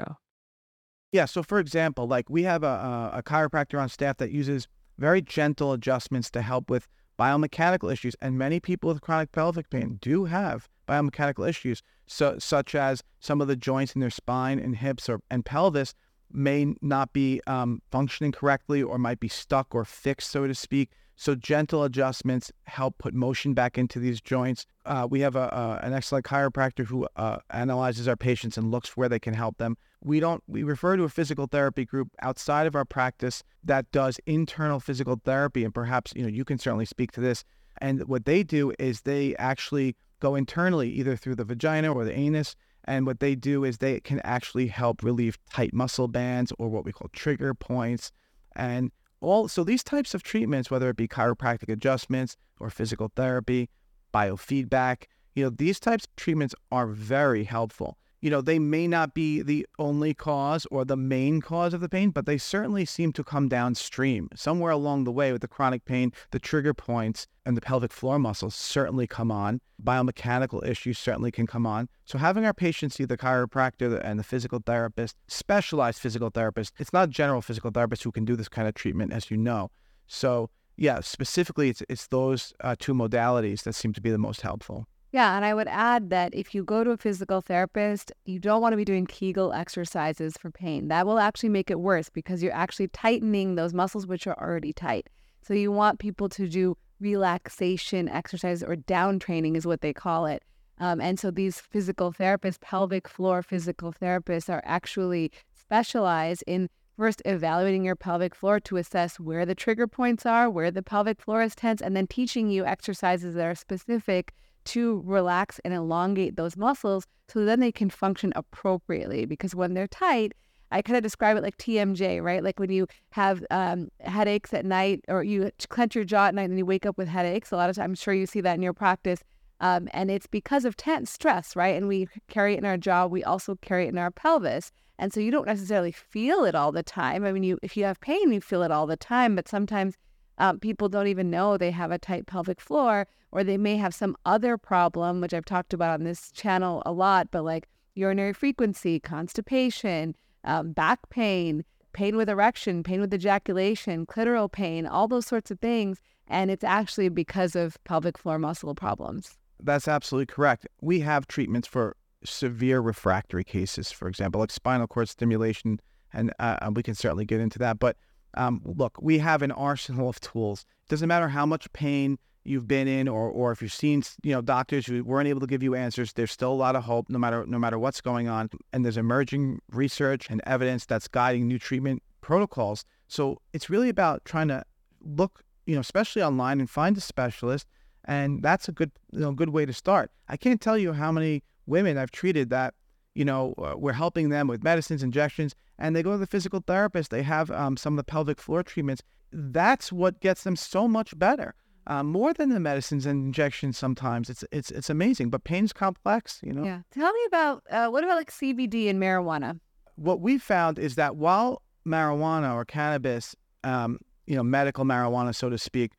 Yeah. So, for example, like we have a, a chiropractor on staff that uses very gentle adjustments to help with biomechanical issues. And many people with chronic pelvic pain do have biomechanical issues, so, such as some of the joints in their spine and hips or, and pelvis may not be um, functioning correctly or might be stuck or fixed, so to speak. So gentle adjustments help put motion back into these joints. Uh, we have a, an excellent chiropractor who uh, analyzes our patients and looks where they can help them. We don't. We refer to a physical therapy group outside of our practice that does internal physical therapy, and perhaps you know you can certainly speak to this. And what they do is they actually go internally, either through the vagina or the anus. And what they do is they can actually help relieve tight muscle bands or what we call trigger points. And all so these types of treatments, whether it be chiropractic adjustments or physical therapy, biofeedback, you know, these types of treatments are very helpful you know, they may not be the only cause or the main cause of the pain, but they certainly seem to come downstream. Somewhere along the way with the chronic pain, the trigger points and the pelvic floor muscles certainly come on. Biomechanical issues certainly can come on. So having our patients see the chiropractor and the physical therapist, specialized physical therapist, it's not general physical therapists who can do this kind of treatment, as you know. So yeah, specifically, it's it's those uh, two modalities that seem to be the most helpful. Yeah, and I would add that if you go to a physical therapist, you don't want to be doing Kegel exercises for pain. That will actually make it worse because you're actually tightening those muscles which are already tight. So you want people to do relaxation exercises or down training is what they call it. Um, and so these physical therapists, pelvic floor physical therapists, are actually specialized in first evaluating your pelvic floor to assess where the trigger points are, where the pelvic floor is tense, and then teaching you exercises that are specific to relax and elongate those muscles so then they can function appropriately. Because when they're tight, I kind of describe it like TMJ, right? Like when you have um, headaches at night or you clench your jaw at night and you wake up with headaches. A lot of times, I'm sure you see that in your practice. Um, and it's because of tense stress, right? And we carry it in our jaw. We also carry it in our pelvis. And so you don't necessarily feel it all the time. I mean, you if you have pain, you feel it all the time. But sometimes um, people don't even know they have a tight pelvic floor, or they may have some other problem, which I've talked about on this channel a lot, but like urinary frequency, constipation, um, back pain, pain with erection, pain with ejaculation, clitoral pain, all those sorts of things. And it's actually because of pelvic floor muscle problems. That's absolutely correct. We have treatments for severe refractory cases, for example, like spinal cord stimulation, and uh, we can certainly get into that. But um, look, we have an arsenal of tools. It doesn't matter how much pain you've been in, or or if you've seen you know doctors who weren't able to give you answers. There's still a lot of hope, no matter no matter what's going on. And there's emerging research and evidence that's guiding new treatment protocols. So it's really about trying to look, you know, especially online, and find a specialist. And that's a good you know good way to start. I can't tell you how many women I've treated that you know, uh, we're helping them with medicines, injections, and they go to the physical therapist. They have um, some of the pelvic floor treatments. That's what gets them so much better, uh, more than the medicines and injections. Sometimes it's it's it's amazing, but pain's complex. You know. Yeah. Tell me about uh, what about like CBD and marijuana? What we found is that while marijuana or cannabis, um, you know, medical marijuana, so to speak,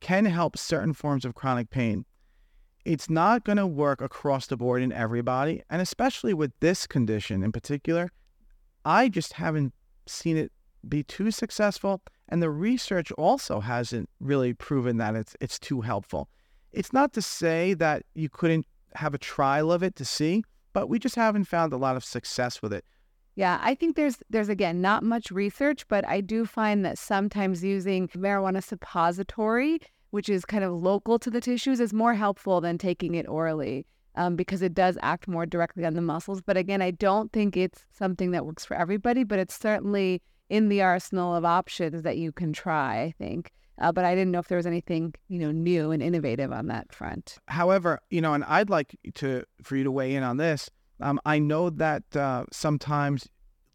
can help certain forms of chronic pain, it's not going to work across the board in everybody. And especially with this condition in particular, I just haven't seen it be too successful. And the research also hasn't really proven that it's, it's too helpful. It's not to say that you couldn't have a trial of it to see, but we just haven't found a lot of success with it. Yeah, I think there's there's again not much research, but I do find that sometimes using marijuana suppository which is kind of local to the tissues, is more helpful than taking it orally. um, because it does act more directly on the muscles. But again, I don't think it's something that works for everybody, but it's certainly in the arsenal of options that you can try, I think. Uh, but I didn't know if there was anything, you know, new and innovative on that front. However, you know, and I'd like to for you to weigh in on this. Um, I know that uh, sometimes,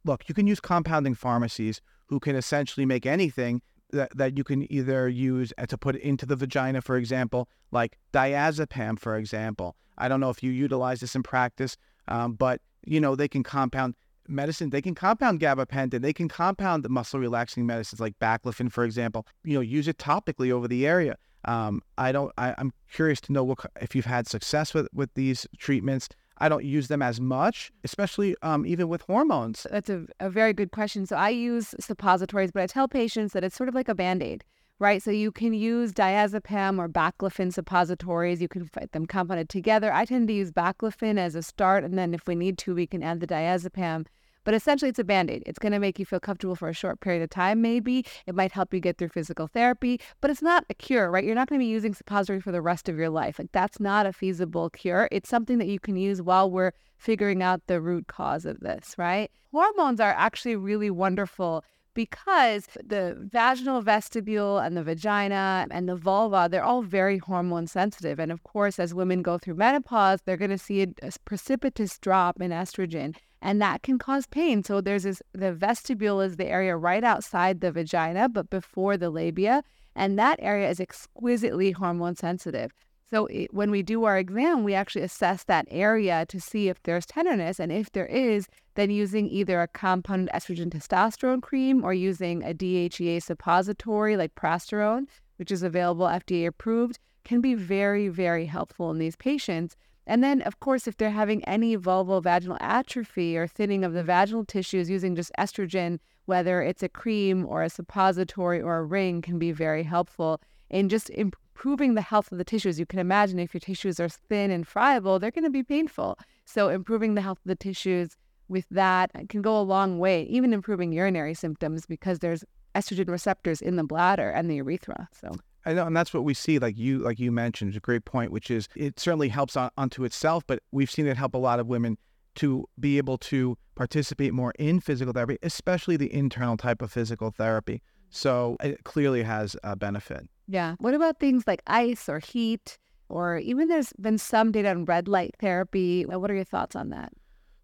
look, you can use compounding pharmacies who can essentially make anything that, that you can either use to put into the vagina, for example, like diazepam, for example. I don't know if you utilize this in practice, um, but you know they can compound medicine. They can compound gabapentin. They can compound the muscle relaxing medicines like baclofen, for example. You know, use it topically over the area. Um, I don't. I, I'm curious to know what if you've had success with with these treatments. I don't use them as much, especially um, even with hormones. That's a, a very good question. So I use suppositories, but I tell patients that it's sort of like a band aid right? So you can use diazepam or baclofen suppositories. You can fight them compounded together. I tend to use baclofen as a start, and then if we need to, we can add the diazepam. But essentially, it's a band aid. It's going to make you feel comfortable for a short period of time, maybe. It might help you get through physical therapy, but it's not a cure, right? You're not going to be using suppository for the rest of your life. Like, that's not a feasible cure. It's something that you can use while we're figuring out the root cause of this, right? Hormones are actually really wonderful because the vaginal vestibule and the vagina and the vulva, they're all very hormone sensitive. And of course, as women go through menopause, they're going to see a, a precipitous drop in estrogen and that can cause pain. So there's this the vestibule is the area right outside the vagina, but before the labia, and that area is exquisitely hormone sensitive. So it, when we do our exam, we actually assess that area to see if there's tenderness, and if there is, then using either a compounded estrogen testosterone cream or using a DHEA suppository like prasterone, which is available FDA approved, can be very, very helpful in these patients. And then, of course, if they're having any vulvovaginal atrophy or thinning of the vaginal tissues using just estrogen, whether it's a cream or a suppository or a ring, can be very helpful in just improving the health of the tissues. You can imagine if your tissues are thin and friable, they're going to be painful. So, improving the health of the tissues with that uh, can go a long way, even improving urinary symptoms because there's estrogen receptors in the bladder and the urethra. So, I know, and that's what we see. Like you, like you mentioned, is a great point. Which is, it certainly helps on, onto itself, but we've seen it help a lot of women to be able to participate more in physical therapy, especially the internal type of physical therapy. So it clearly has a benefit. Yeah. What about things like ice or heat? Or even there's been some data on red light therapy. What are your thoughts on that?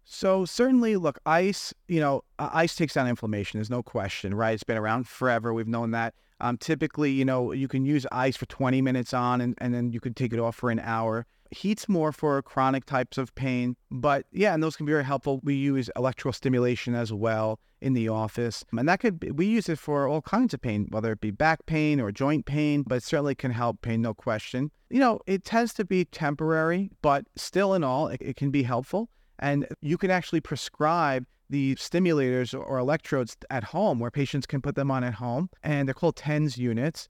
So certainly, look, ice. You know, uh, ice takes down inflammation. There's no question, right? It's been around forever. We've known that. Um, typically, you know, you can use ice for 20 minutes on, and, and then you can take it off for an hour. Heat's more for chronic types of pain, but yeah, and those can be very helpful. We use electrical stimulation as well in the office, and that could be, we use it for all kinds of pain, whether it be back pain or joint pain, but certainly can help pain, no question. You know, it tends to be temporary, but still in all, it, it can be helpful, and you can actually prescribe the stimulators or electrodes at home where patients can put them on at home, and they're called TENS units.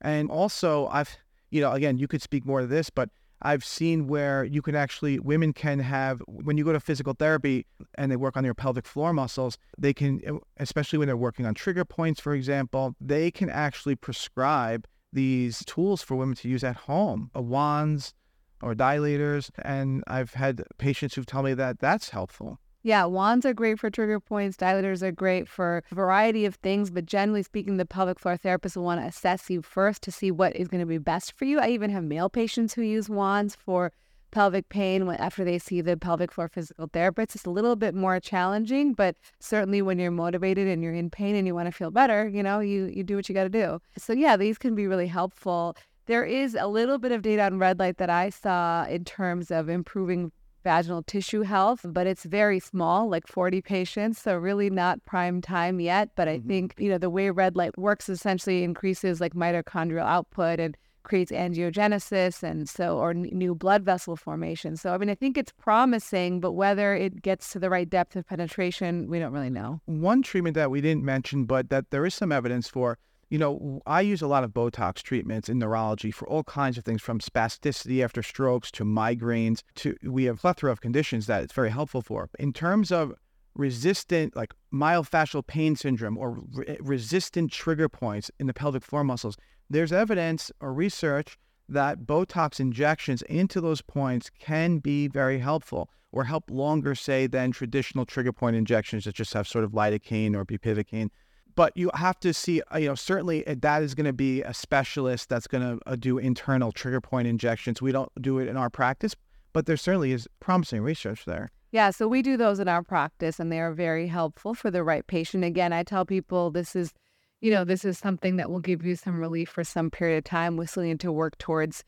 And also, I've, you know, again, you could speak more to this, but I've seen where you can actually, women can have, when you go to physical therapy and they work on your pelvic floor muscles, they can, especially when they're working on trigger points, for example, they can actually prescribe these tools for women to use at home, uh, wands or dilators. And I've had patients who tell me that that's helpful. Yeah, wands are great for trigger points. Dilators are great for a variety of things, but generally speaking, the pelvic floor therapist will want to assess you first to see what is going to be best for you. I even have male patients who use wands for pelvic pain after they see the pelvic floor physical therapist. It's a little bit more challenging, but certainly when you're motivated and you're in pain and you want to feel better, you know, you you do what you got to do. So yeah, these can be really helpful. There is a little bit of data on red light that I saw in terms of improving vaginal tissue health, but it's very small, like 40 patients. So really not prime time yet. But I mm-hmm. think, you know, the way red light works essentially increases like mitochondrial output and creates angiogenesis and so or n- new blood vessel formation. So I mean I think it's promising, but whether it gets to the right depth of penetration, we don't really know. One treatment that we didn't mention but that there is some evidence for you know, I use a lot of Botox treatments in neurology for all kinds of things from spasticity after strokes to migraines to we have plethora of conditions that it's very helpful for. In terms of resistant, like myofascial pain syndrome or re- eh, resistant trigger points in the pelvic floor muscles, there's evidence or research that Botox injections into those points can be very helpful or help longer, say, than traditional trigger point injections that just have sort of lidocaine or bupivacaine. But you have to see, uh, you know, certainly uh, that is going to be a specialist that's going to uh, do internal trigger point injections. We don't do it in our practice, but there certainly is promising research there. Yeah, so we do those in our practice and they are very helpful for the right patient. Again, I tell people this is you know, this is something that will give you some relief for some period of time. Need to work towards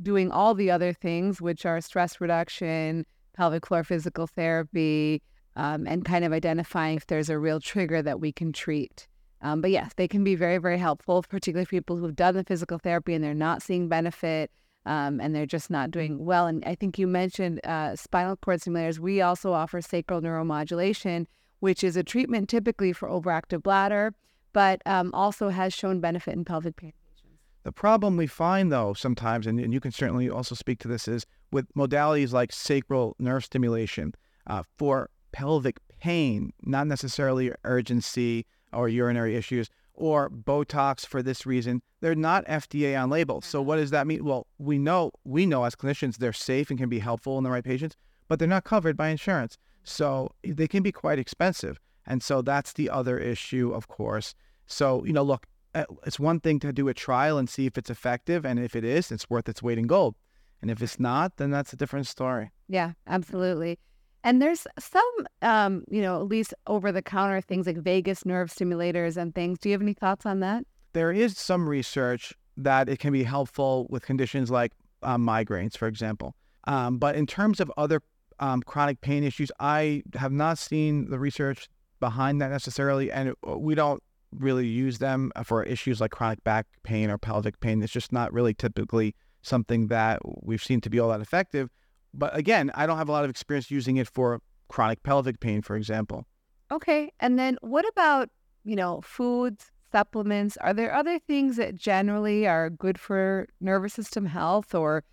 doing all the other things, which are stress reduction, pelvic floor physical therapy, um, and kind of identifying if there's a real trigger that we can treat. Um, but yes, they can be very, very helpful, particularly people who've done the physical therapy and they're not seeing benefit um, and they're just not doing well. And I think you mentioned uh, spinal cord stimulators. We also offer sacral neuromodulation, which is a treatment typically for overactive bladder but um, also has shown benefit in pelvic pain patients. The problem we find, though, sometimes, and, and you can certainly also speak to this, is with modalities like sacral nerve stimulation uh, for pelvic pain, not necessarily urgency or urinary issues, or Botox for this reason, they're not FDA on label. So what does that mean? Well, we know we know as clinicians they're safe and can be helpful in the right patients, but they're not covered by insurance. So they can be quite expensive. And so that's the other issue, of course. So, you know, look, uh, it's one thing to do a trial and see if it's effective. And if it is, it's worth its weight in gold. And if it's not, then that's a different story. Yeah, absolutely. And there's some, um, you know, at least over the counter things like vagus nerve stimulators and things. Do you have any thoughts on that? There is some research that it can be helpful with conditions like um, migraines, for example. Um, but in terms of other um, chronic pain issues, I have not seen the research behind that necessarily. And it, we don't really use them uh, for issues like chronic back pain or pelvic pain. It's just not really typically something that we've seen to be all that effective. But again, I don't have a lot of experience using it for chronic pelvic pain, for example. Okay. And then what about, you know, foods, supplements? Are there other things that generally are good for nervous system health or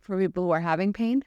for people who are having pain?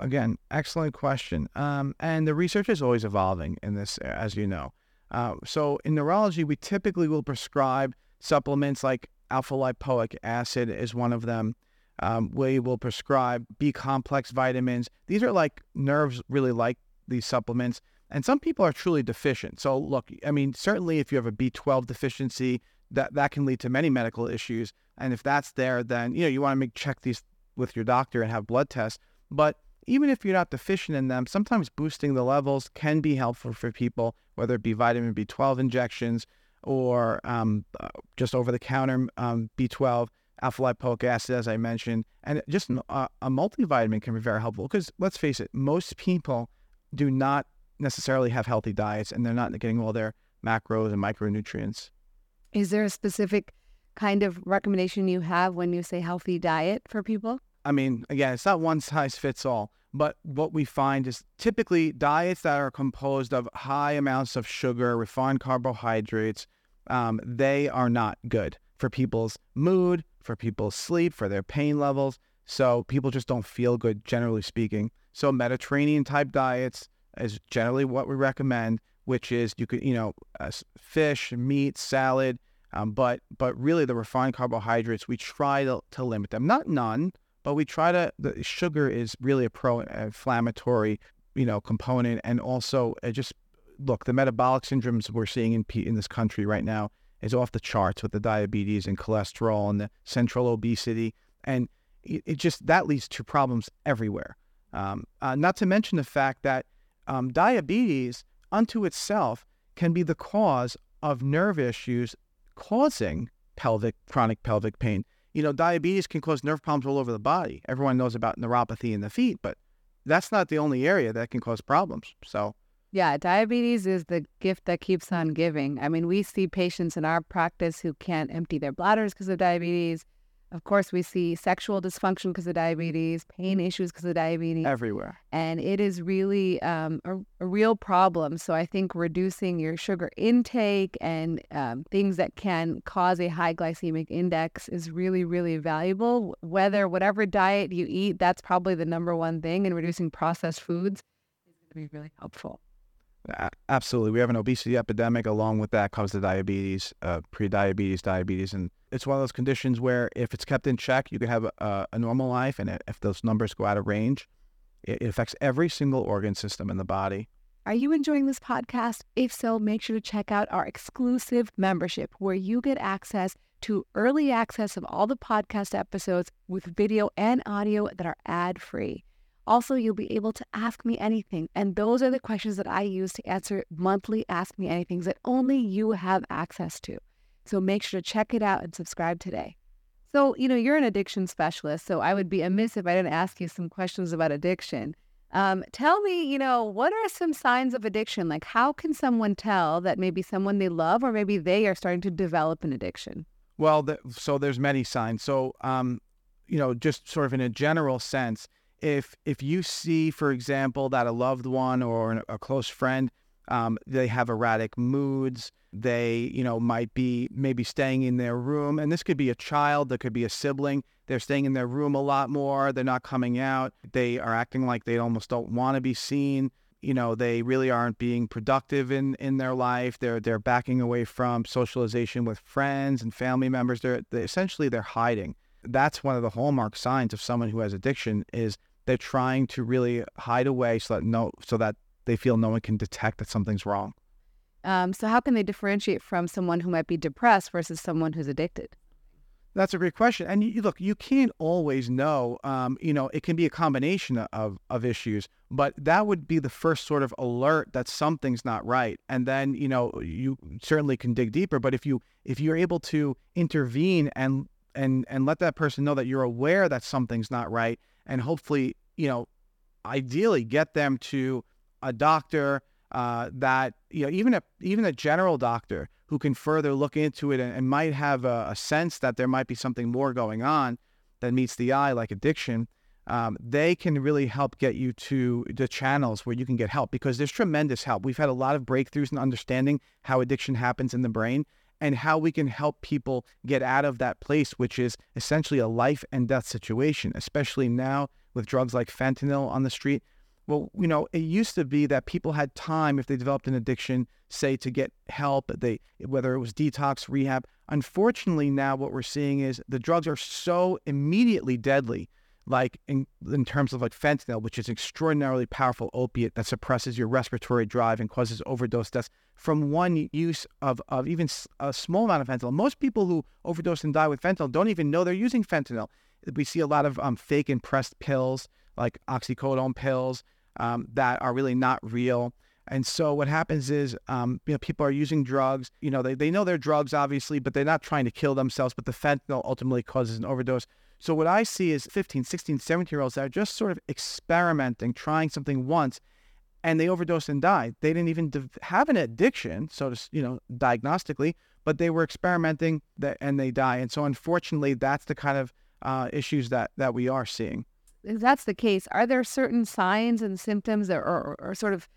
Again, excellent question. Um, and the research is always evolving in this, as you know. Uh, so in neurology, we typically will prescribe supplements like alpha lipoic acid is one of them. Um, we will prescribe B complex vitamins. These are like nerves really like these supplements. And some people are truly deficient. So look, I mean, certainly if you have a B12 deficiency, that, that can lead to many medical issues. And if that's there, then you know you want to make check these with your doctor and have blood tests. But even if you're not deficient in them, sometimes boosting the levels can be helpful for people, whether it be vitamin B12 injections or um, uh, just over the counter um, B12, alpha lipoic acid, as I mentioned. And just uh, a multivitamin can be very helpful because let's face it, most people do not necessarily have healthy diets and they're not getting all their macros and micronutrients. Is there a specific kind of recommendation you have when you say healthy diet for people? I mean, again, it's not one size fits all, but what we find is typically diets that are composed of high amounts of sugar, refined carbohydrates, um, they are not good for people's mood, for people's sleep, for their pain levels. So people just don't feel good, generally speaking. So Mediterranean type diets is generally what we recommend, which is you could, you know, uh, fish, meat, salad, um, but but really the refined carbohydrates we try to, to limit them. Not none, but we try to, the sugar is really a pro-inflammatory, you know, component. And also just, look, the metabolic syndromes we're seeing in, in this country right now is off the charts with the diabetes and cholesterol and the central obesity. And it, it just, that leads to problems everywhere. Um, uh, not to mention the fact that um, diabetes unto itself can be the cause of nerve issues causing pelvic chronic pelvic pain you know, diabetes can cause nerve problems all over the body. Everyone knows about neuropathy in the feet, but that's not the only area that can cause problems. So, yeah, diabetes is the gift that keeps on giving. I mean, we see patients in our practice who can't empty their bladders because of diabetes. Of course, we see sexual dysfunction because of diabetes, pain issues because of diabetes. Everywhere. And it is really um, a, a, real problem. So I think reducing your sugar intake and um, things that can cause a high glycemic index is really, really valuable. Whether, whatever diet you eat, that's probably the number one thing. And reducing processed foods is going to be really helpful. Absolutely. We have an obesity epidemic. Along with that comes the diabetes, uh, pre-diabetes, diabetes. And it's one of those conditions where if it's kept in check, you can have a, a normal life, and if those numbers go out of range, it, it affects every single organ system in the body. Are you enjoying this podcast? If so, make sure to check out our exclusive membership where you get access to early access of all the podcast episodes with video and audio that are ad free. Also, you'll be able to ask me anything. And those are the questions that I use to answer monthly Ask Me Anythings that only you have access to. So make sure to check it out and subscribe today. So, you know, you're an addiction specialist, so I would be amiss if I didn't ask you some questions about addiction. Um, tell me, you know, what are some signs of addiction? Like, how can someone tell that maybe someone they love or maybe they are starting to develop an addiction? Well, the, so there's many signs. So, um, you know, just sort of in a general sense, if if you see, for example, that a loved one or a close friend, um, they have erratic moods, they, you know, might be maybe staying in their room, and this could be a child, that could be a sibling they're staying in their room a lot more. They're not coming out. They are acting like they almost don't want to be seen. You know, they really aren't being productive in, in their life. They're they're backing away from socialization with friends and family members. They're, they essentially they're hiding. That's one of the hallmark signs of someone who has addiction is they're trying to really hide away so that no so that they feel no one can detect that something's wrong. Um, so how can they differentiate from someone who might be depressed versus someone who's addicted? That's a great question. And you, look, you can't always know. Um, you know, it can be a combination of, of issues, but that would be the first sort of alert that something's not right. And then, you know, you certainly can dig deeper. But if you if you're able to intervene and and and let that person know that you're aware that something's not right, and hopefully, you know, ideally get them to a doctor uh, that you know even a even a general doctor who can further look into it and, and might have a, a, sense that there might be something more going on that meets the eye, like addiction. Um, they can really help get you to the channels where you can get help because there's tremendous help. We've had a lot of breakthroughs in understanding how addiction happens in the brain and how we can help people get out of that place, which is essentially a life and death situation, especially now with drugs like fentanyl on the street. Well, you know, it used to be that people had time if they developed an addiction, say to get help, they whether it was detox, rehab. Unfortunately, now what we're seeing is the drugs are so immediately deadly, like in, in terms of like fentanyl, which is extraordinarily powerful opiate that suppresses your respiratory drive and causes overdose deaths from one use of, of even a small amount of fentanyl. Most people who overdose and die with fentanyl don't even know they're using fentanyl. We see a lot of um, fake and pressed pills like oxycodone pills um, that are really not real. And so what happens is, um, you know, people are using drugs. You know, they, they know they're drugs, obviously, but they're not trying to kill themselves. But the fentanyl ultimately causes an overdose. So what I see is 15, 16, 17 year olds that are just sort of experimenting, trying something once, and they overdose and die. They didn't even have an addiction, so to, you know, diagnostically, but they were experimenting that, and they die. And so unfortunately, that's the kind of uh, issues that, that we are seeing if that's the case, are there certain signs and symptoms or, or, sort of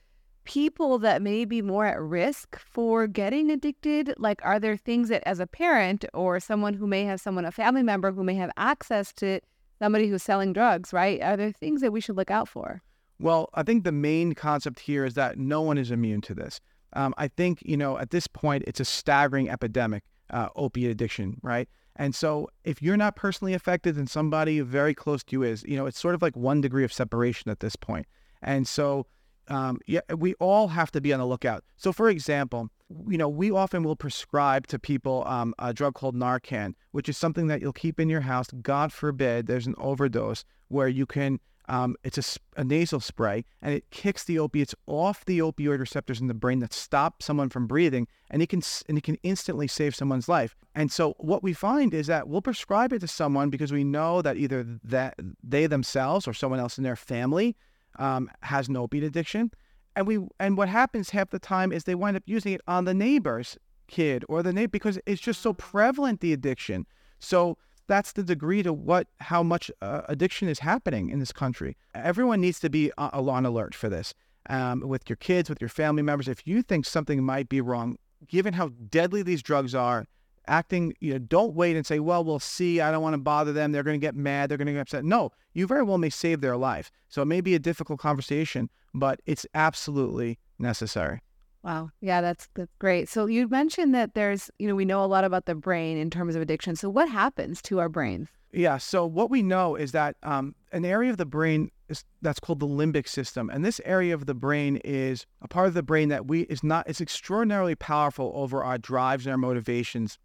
people that may be more at risk for getting addicted? Like, are there things that, as a parent or someone who may have someone, a family member who may have access to somebody who's selling drugs, right? Are there things that we should look out for? Well, I think the main concept here is that no one is immune to this. Um, I think, you know, at this point, it's a staggering epidemic, uh, opiate addiction, right? And so if you're not personally affected, then somebody very close to you is. You know, it's sort of like one degree of separation at this point. And so um, yeah, we all have to be on the lookout. So, for example, you know, we often will prescribe to people um, a drug called Narcan, which is something that you'll keep in your house. God forbid there's an overdose where you can um, it's a, a, nasal spray, and it kicks the opiates off the opioid receptors in the brain that stop someone from breathing, and it can and it can instantly save someone's life. And so what we find is that we'll prescribe it to someone because we know that either that they themselves or someone else in their family um, has an opiate addiction, and we and what happens half the time is they wind up using it on the neighbor's kid or the neighbor because it's just so prevalent the addiction. So that's the degree to what how much uh, addiction is happening in this country. Everyone needs to be on alert for this. Um, with your kids, with your family members, if you think something might be wrong, given how deadly these drugs are, acting, you know, don't wait and say, well, we'll see. I don't want to bother them. They're going to get mad. They're going to get upset. No, you very well may save their life. So it may be a difficult conversation, but it's absolutely necessary. Wow. Yeah, that's that's great. So you mentioned that there's, you know, we know a lot about the brain in terms of addiction. So what happens to our brains? Yeah. So what we know is that um, an area of the brain is, that's called the limbic system, and this area of the brain is a part of the brain that we is not. It's extraordinarily powerful over our drives and our motivations.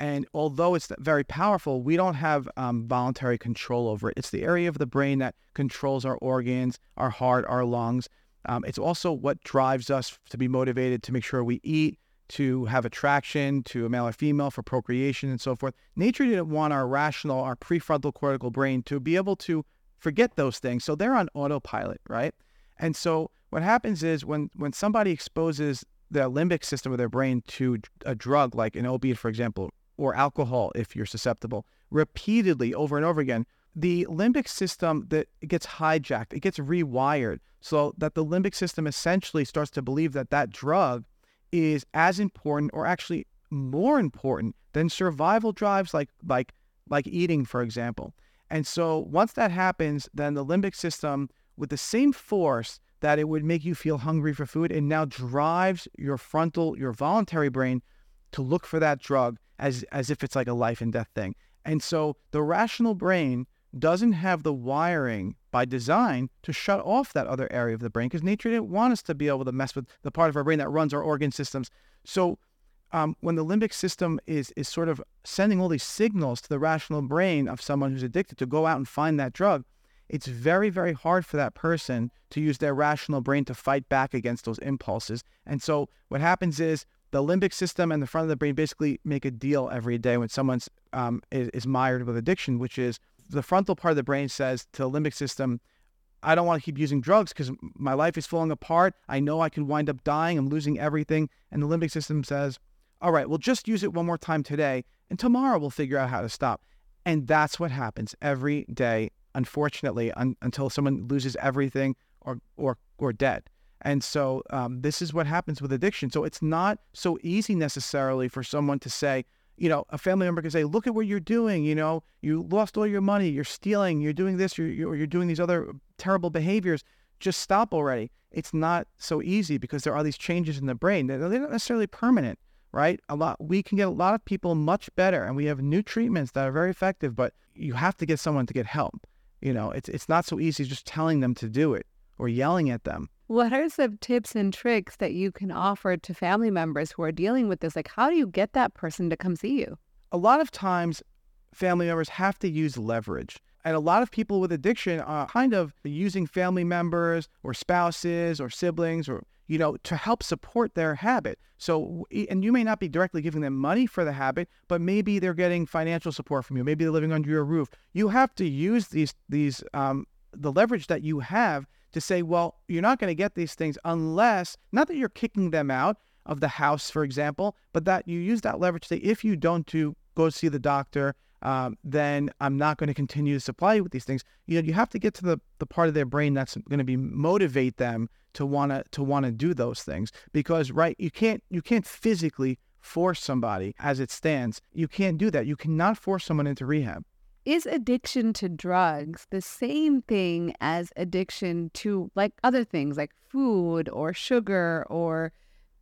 And although it's very powerful, we don't have um, voluntary control over it. It's the area of the brain that controls our organs, our heart, our lungs. Um, it's also what drives us to be motivated to make sure we eat, to have attraction to a male or female for procreation and so forth. Nature didn't want our rational, our prefrontal cortical brain to be able to forget those things. So they're on autopilot, right? And so what happens is when when somebody exposes the limbic system of their brain to a drug like an opiate, for example, or alcohol, if you're susceptible, repeatedly over and over again, the limbic system that gets hijacked, it gets rewired so that the limbic system essentially starts to believe that that drug is as important or actually more important than survival drives like like like eating for example. And so once that happens then the limbic system with the same force that it would make you feel hungry for food it now drives your frontal your voluntary brain to look for that drug as as if it's like a life and death thing and so the rational brain doesn't have the wiring by design to shut off that other area of the brain because nature didn't want us to be able to mess with the part of our brain that runs our organ systems. So um, when the limbic system is is sort of sending all these signals to the rational brain of someone who's addicted to go out and find that drug, it's very very hard for that person to use their rational brain to fight back against those impulses. And so what happens is the limbic system and the front of the brain basically make a deal every day when someone's um, is, is mired with addiction, which is the frontal part of the brain says to the limbic system, I don't want to keep using drugs because my life is falling apart. I know I could wind up dying. I'm losing everything. And the limbic system says, all right, we'll just use it one more time today. And tomorrow we'll figure out how to stop. And that's what happens every day, unfortunately, un- until someone loses everything or, or, or dead. And so um, this is what happens with addiction. So it's not so easy necessarily for someone to say, you know, a family member can say, look at what you're doing. You know, you lost all your money. You're stealing. You're doing this. You're, you're, you're doing these other terrible behaviors. Just stop already. It's not so easy because there are these changes in the brain. They're, they're not necessarily permanent, right? A lot, we can get a lot of people much better and we have new treatments that are very effective, but you have to get someone to get help. You know, it's, it's not so easy just telling them to do it or yelling at them. What are some tips and tricks that you can offer to family members who are dealing with this? Like, how do you get that person to come see you? A lot of times, family members have to use leverage. And a lot of people with addiction are kind of using family members or spouses or siblings or, you know, to help support their habit. So, and you may not be directly giving them money for the habit, but maybe they're getting financial support from you. Maybe they're living under your roof. You have to use these, these, um, the leverage that you have to say, well, you're not going to get these things unless, not that you're kicking them out of the house, for example, but that you use that leverage to say, if you don't do go see the doctor, um, then I'm not going to continue to supply you with these things. You know, you have to get to the, the part of their brain that's going to be motivate them to want to to want to do those things because right you can't you can't physically force somebody as it stands. You can't do that. You cannot force someone into rehab is addiction to drugs the same thing as addiction to like other things like food or sugar or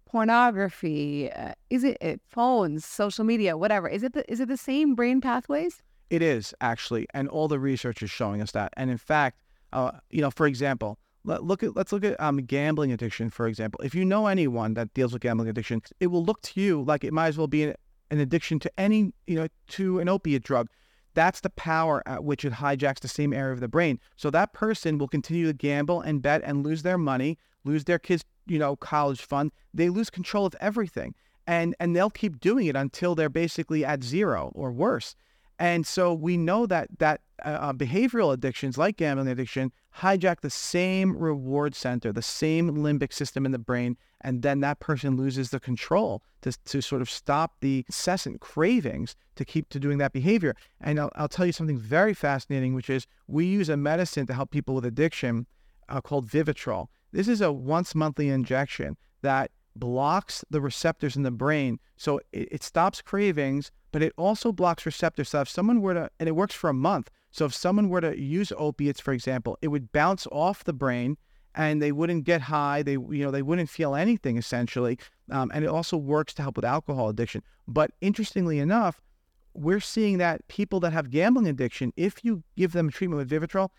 pornography? Uh, is it, it, phones, social media, whatever? Is it the, is it the same brain pathways? It is actually, and all the research is showing us that. And in fact, uh, you know, for example, let, look at let's look at um, gambling addiction, for example. If you know anyone that deals with gambling addiction, it will look to you like it might as well be an, an addiction to any, you know, to an opiate drug that's the power at which it hijacks the same area of the brain. So that person will continue to gamble and bet and lose their money, lose their kids, you know, college fund. They lose control of everything. And and they'll keep doing it until they're basically at zero or worse. And so we know that that uh, uh, behavioral addictions like gambling addiction hijack the same reward center, the same limbic system in the brain, and then that person loses the control to, to sort of stop the incessant cravings to keep to doing that behavior. And I'll, I'll tell you something very fascinating, which is we use a medicine to help people with addiction uh, called Vivitrol. This is a once monthly injection that blocks the receptors in the brain. So it, it, stops cravings, but it also blocks receptors. So if someone were to, and it works for a month. So if someone were to use opiates, for example, it would bounce off the brain and they wouldn't get high. They, you know, they wouldn't feel anything essentially. Um, and it also works to help with alcohol addiction. But interestingly enough, we're seeing that people that have gambling addiction, if you give them treatment with Vivitrol,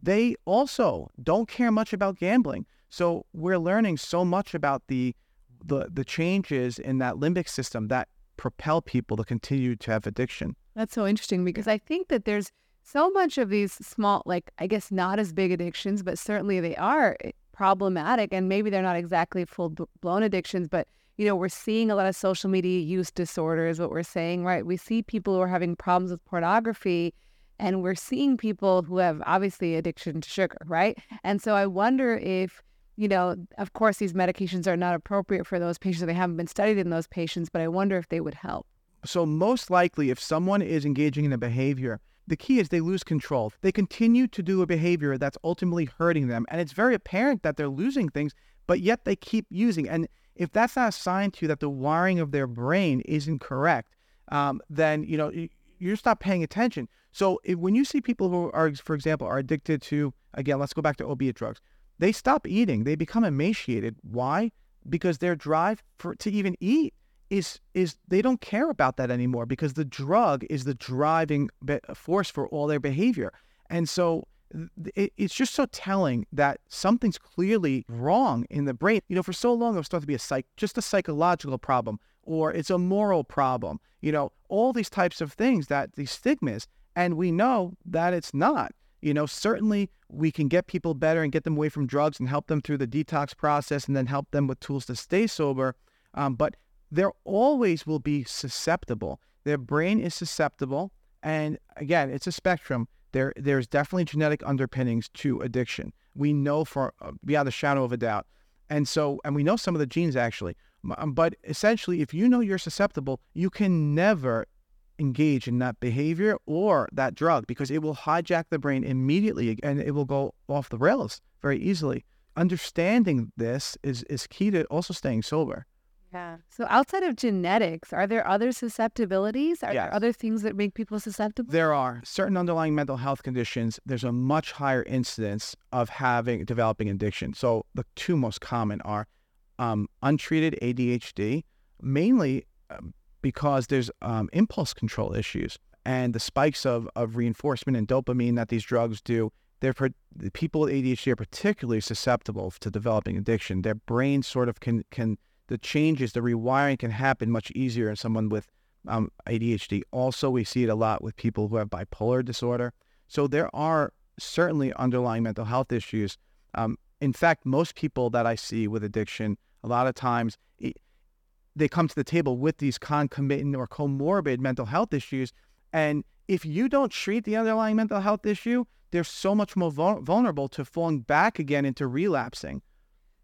they also don't care much about gambling. So we're learning so much about the the the changes in that limbic system that propel people to continue to have addiction. That's so interesting because I think that there's so much of these small, like I guess not as big addictions, but certainly they are eh, problematic, and maybe they're not exactly full blown addictions, but you know, we're seeing a lot of social media use disorders, what we're saying, right? We see people who are having problems with pornography and we're seeing people who have obviously addiction to sugar, right? And so I wonder if, you know, of course, these medications are not appropriate for those patients. They haven't been studied in those patients, but I wonder if they would help. So, most likely, if someone is engaging in a behavior, the key is they lose control. They continue to do a behavior that's ultimately hurting them. And it's very apparent that they're losing things, but yet they keep using. And if that's not a sign to you that the wiring of their brain isn't correct, um, then you know you're not paying attention. So if, when you see people who are, for example, are addicted to again, let's go back to opiate drugs, they stop eating, they become emaciated. Why? Because their drive for to even eat is is they don't care about that anymore because the drug is the driving force for all their behavior. And so it's just so telling that something's clearly wrong in the brain. You know, for so long it was thought to be a psych, just a psychological problem, or it's a moral problem. You know, all these types of things that these stigmas, and we know that it's not. You know, certainly we can get people better and get them away from drugs and help them through the detox process, and then help them with tools to stay sober. Um, but there always will be susceptible. Their brain is susceptible, and again, it's a spectrum there there's definitely genetic underpinnings to addiction. We know for uh, beyond a shadow of a doubt. And so, and we know some of the genes actually. Um, but essentially, if you know you're susceptible, you can never engage in that behavior or that drug because it will hijack the brain immediately and it will go off the rails very easily. Understanding this is, is key to also staying sober. Yeah. So outside of genetics, are there other susceptibilities? Are yes. there other things that make people susceptible? There are certain underlying mental health conditions. There's a much higher incidence of having developing addiction. So the two most common are um, untreated ADHD, mainly um, because there's um, impulse control issues and the spikes of, of reinforcement and dopamine that these drugs do. They're the people with ADHD are particularly susceptible to developing addiction. Their brain sort of can can the changes, the rewiring can happen much easier in someone with um, ADHD. Also, we see it a lot with people who have bipolar disorder. So there are certainly underlying mental health issues. Um, in fact, most people that I see with addiction, a lot of times they come to the table with these concomitant or comorbid mental health issues. And if you don't treat the underlying mental health issue, they're so much more vulnerable to falling back again into relapsing.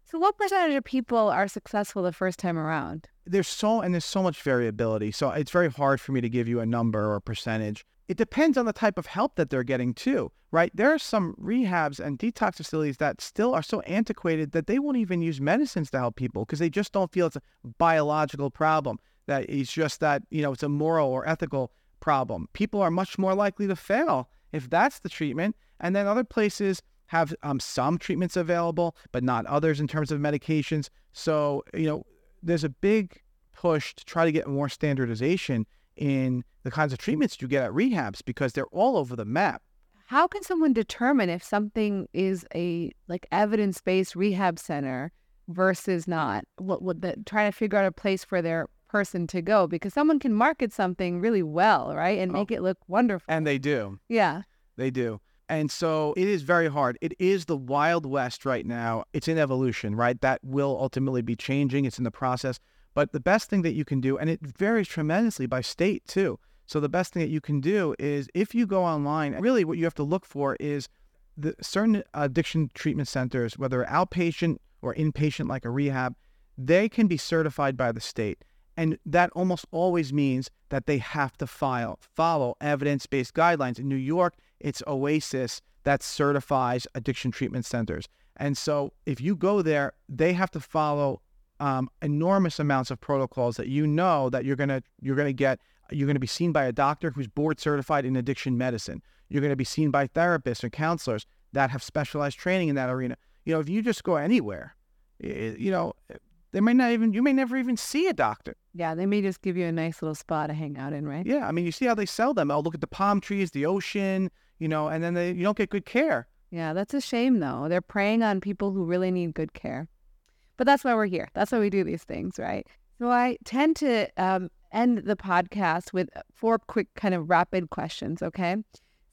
So, what percentage of people are successful the first time around? There's so and there's so much variability. So it's very hard for me to give you a number or a percentage. It depends on the type of help that they're getting too, right? There are some rehabs and detox facilities that still are so antiquated that they won't even use medicines to help people because they just don't feel it's a biological problem. That it's just that you know it's a moral or ethical problem. People are much more likely to fail if that's the treatment. And then other places have um, some treatments available, but not others in terms of medications. So, you know, there's a big push to try to get more standardization in the kinds of treatments you get at rehabs because they're all over the map. How can someone determine if something is a like evidence-based rehab center versus not? What would the try to figure out a place for their person to go because someone can market something really well, right? And oh. make it look wonderful. And they do. Yeah. They do. And so it is very hard. It is the Wild West right now. It's in evolution, right? That will ultimately be changing. It's in the process. But the best thing that you can do, and it varies tremendously by state too. So the best thing that you can do is if you go online, really what you have to look for is the certain addiction treatment centers, whether outpatient or inpatient like a rehab, they can be certified by the state. And that almost always means that they have to file, follow evidence-based guidelines. In New York, it's OASAS that certifies addiction treatment centers. And so if you go there, they have to follow um, enormous amounts of protocols that you know that you're gonna you're gonna get. You're gonna be seen by a doctor who's board certified in addiction medicine. You're gonna be seen by therapists or counselors that have specialized training in that arena. You know, if you just go anywhere, you know, they may not even, you may never even see a doctor. Yeah, they may just give you a nice little spa to hang out in, right? Yeah, I mean, you see how they sell them. Oh, look at the palm trees, the ocean, you know, and then they, you don't get good care. Yeah, that's a shame, though. They're preying on people who really need good care. But that's why we're here. That's why we do these things, right? So I tend to um, end the podcast with four quick, kind of rapid questions, okay?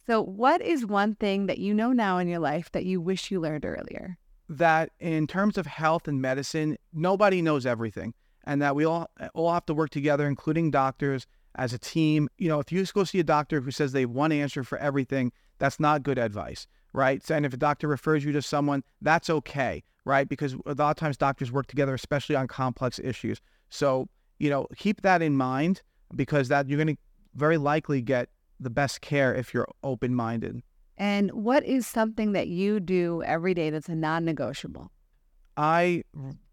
So, what is one thing that you know now in your life that you wish you learned earlier? That in terms of health and medicine, nobody knows everything, and that we all all have to work together, including doctors, as a team. You know, if you go see a doctor who says they have one answer for everything, that's not good advice, right? And if a doctor refers you to someone, that's okay, right? Because a lot of times doctors work together, especially on complex issues. So, you know, keep that in mind because that you're going to very likely get the best care if you're open minded. And what is something that you do every day that's a non negotiable? I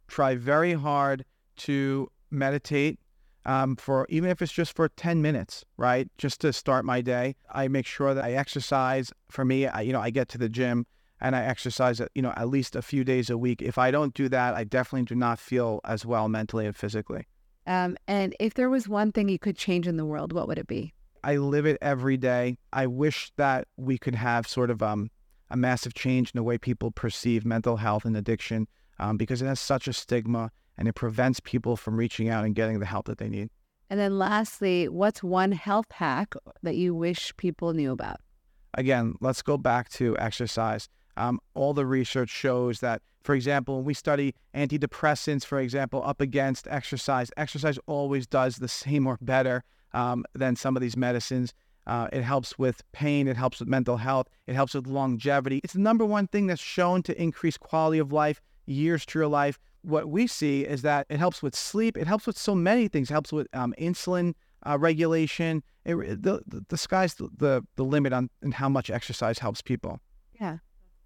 try very hard to meditate um, for even if it's just for 10 minutes, right? Just to start my day. I make sure that I exercise. For me, I, you know, I get to the gym and I exercise, you know, at least a few days a week. If I don't do that, I definitely do not feel as well mentally and physically. Um, and if there was one thing you could change in the world, what would it be? I live it every day. I wish that we could have sort of um, a massive change in the way people perceive mental health and addiction um, because it has such a stigma and it prevents people from reaching out and getting the help that they need. And then lastly, what's one health hack that you wish people knew about? Again, let's go back to exercise. Um, all the research shows that, for example, when we study antidepressants, for example, up against exercise, exercise always does the same or better um, than some of these medicines. Uh, it helps with pain. It helps with mental health. It helps with longevity. It's the number one thing that's shown to increase quality of life, years to your life. What we see is that it helps with sleep. It helps with so many things. It helps with um, insulin uh, regulation. It, the, the, the sky's the, the, the limit on, how much exercise helps people.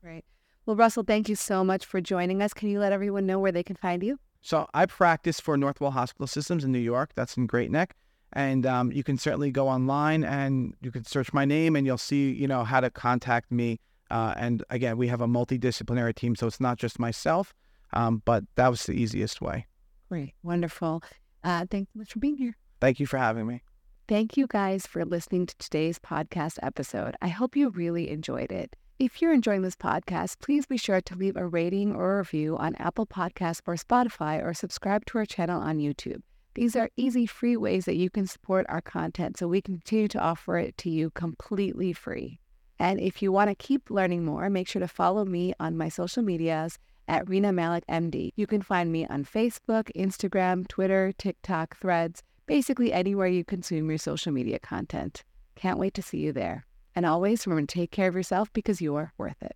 Great. Well, Russell, thank you so much for joining us. Can you let everyone know where they can find you? So I practice for Northwell Hospital Systems in New York. That's in Great Neck. And um, you can certainly go online and you can search my name and you'll see, you know, how to contact me. Uh, and again, we have a multidisciplinary team, so it's not just myself, um, but that was the easiest way. Great. Wonderful. Uh, thanks so much for being here. Thank you for having me. Thank you guys for listening to today's podcast episode. I hope you really enjoyed it. If you're enjoying this podcast, please be sure to leave a rating or review on Apple Podcasts or Spotify or subscribe to our channel on YouTube. These are easy, free ways that you can support our content so we continue to offer it to you completely free. And if you want to keep learning more, make sure to follow me on my social medias at Rena Malik MD. You can find me on Facebook, Instagram, Twitter, TikTok, Threads, basically anywhere you consume your social media content. Can't wait to see you there. And always remember to take care of yourself because you're worth it.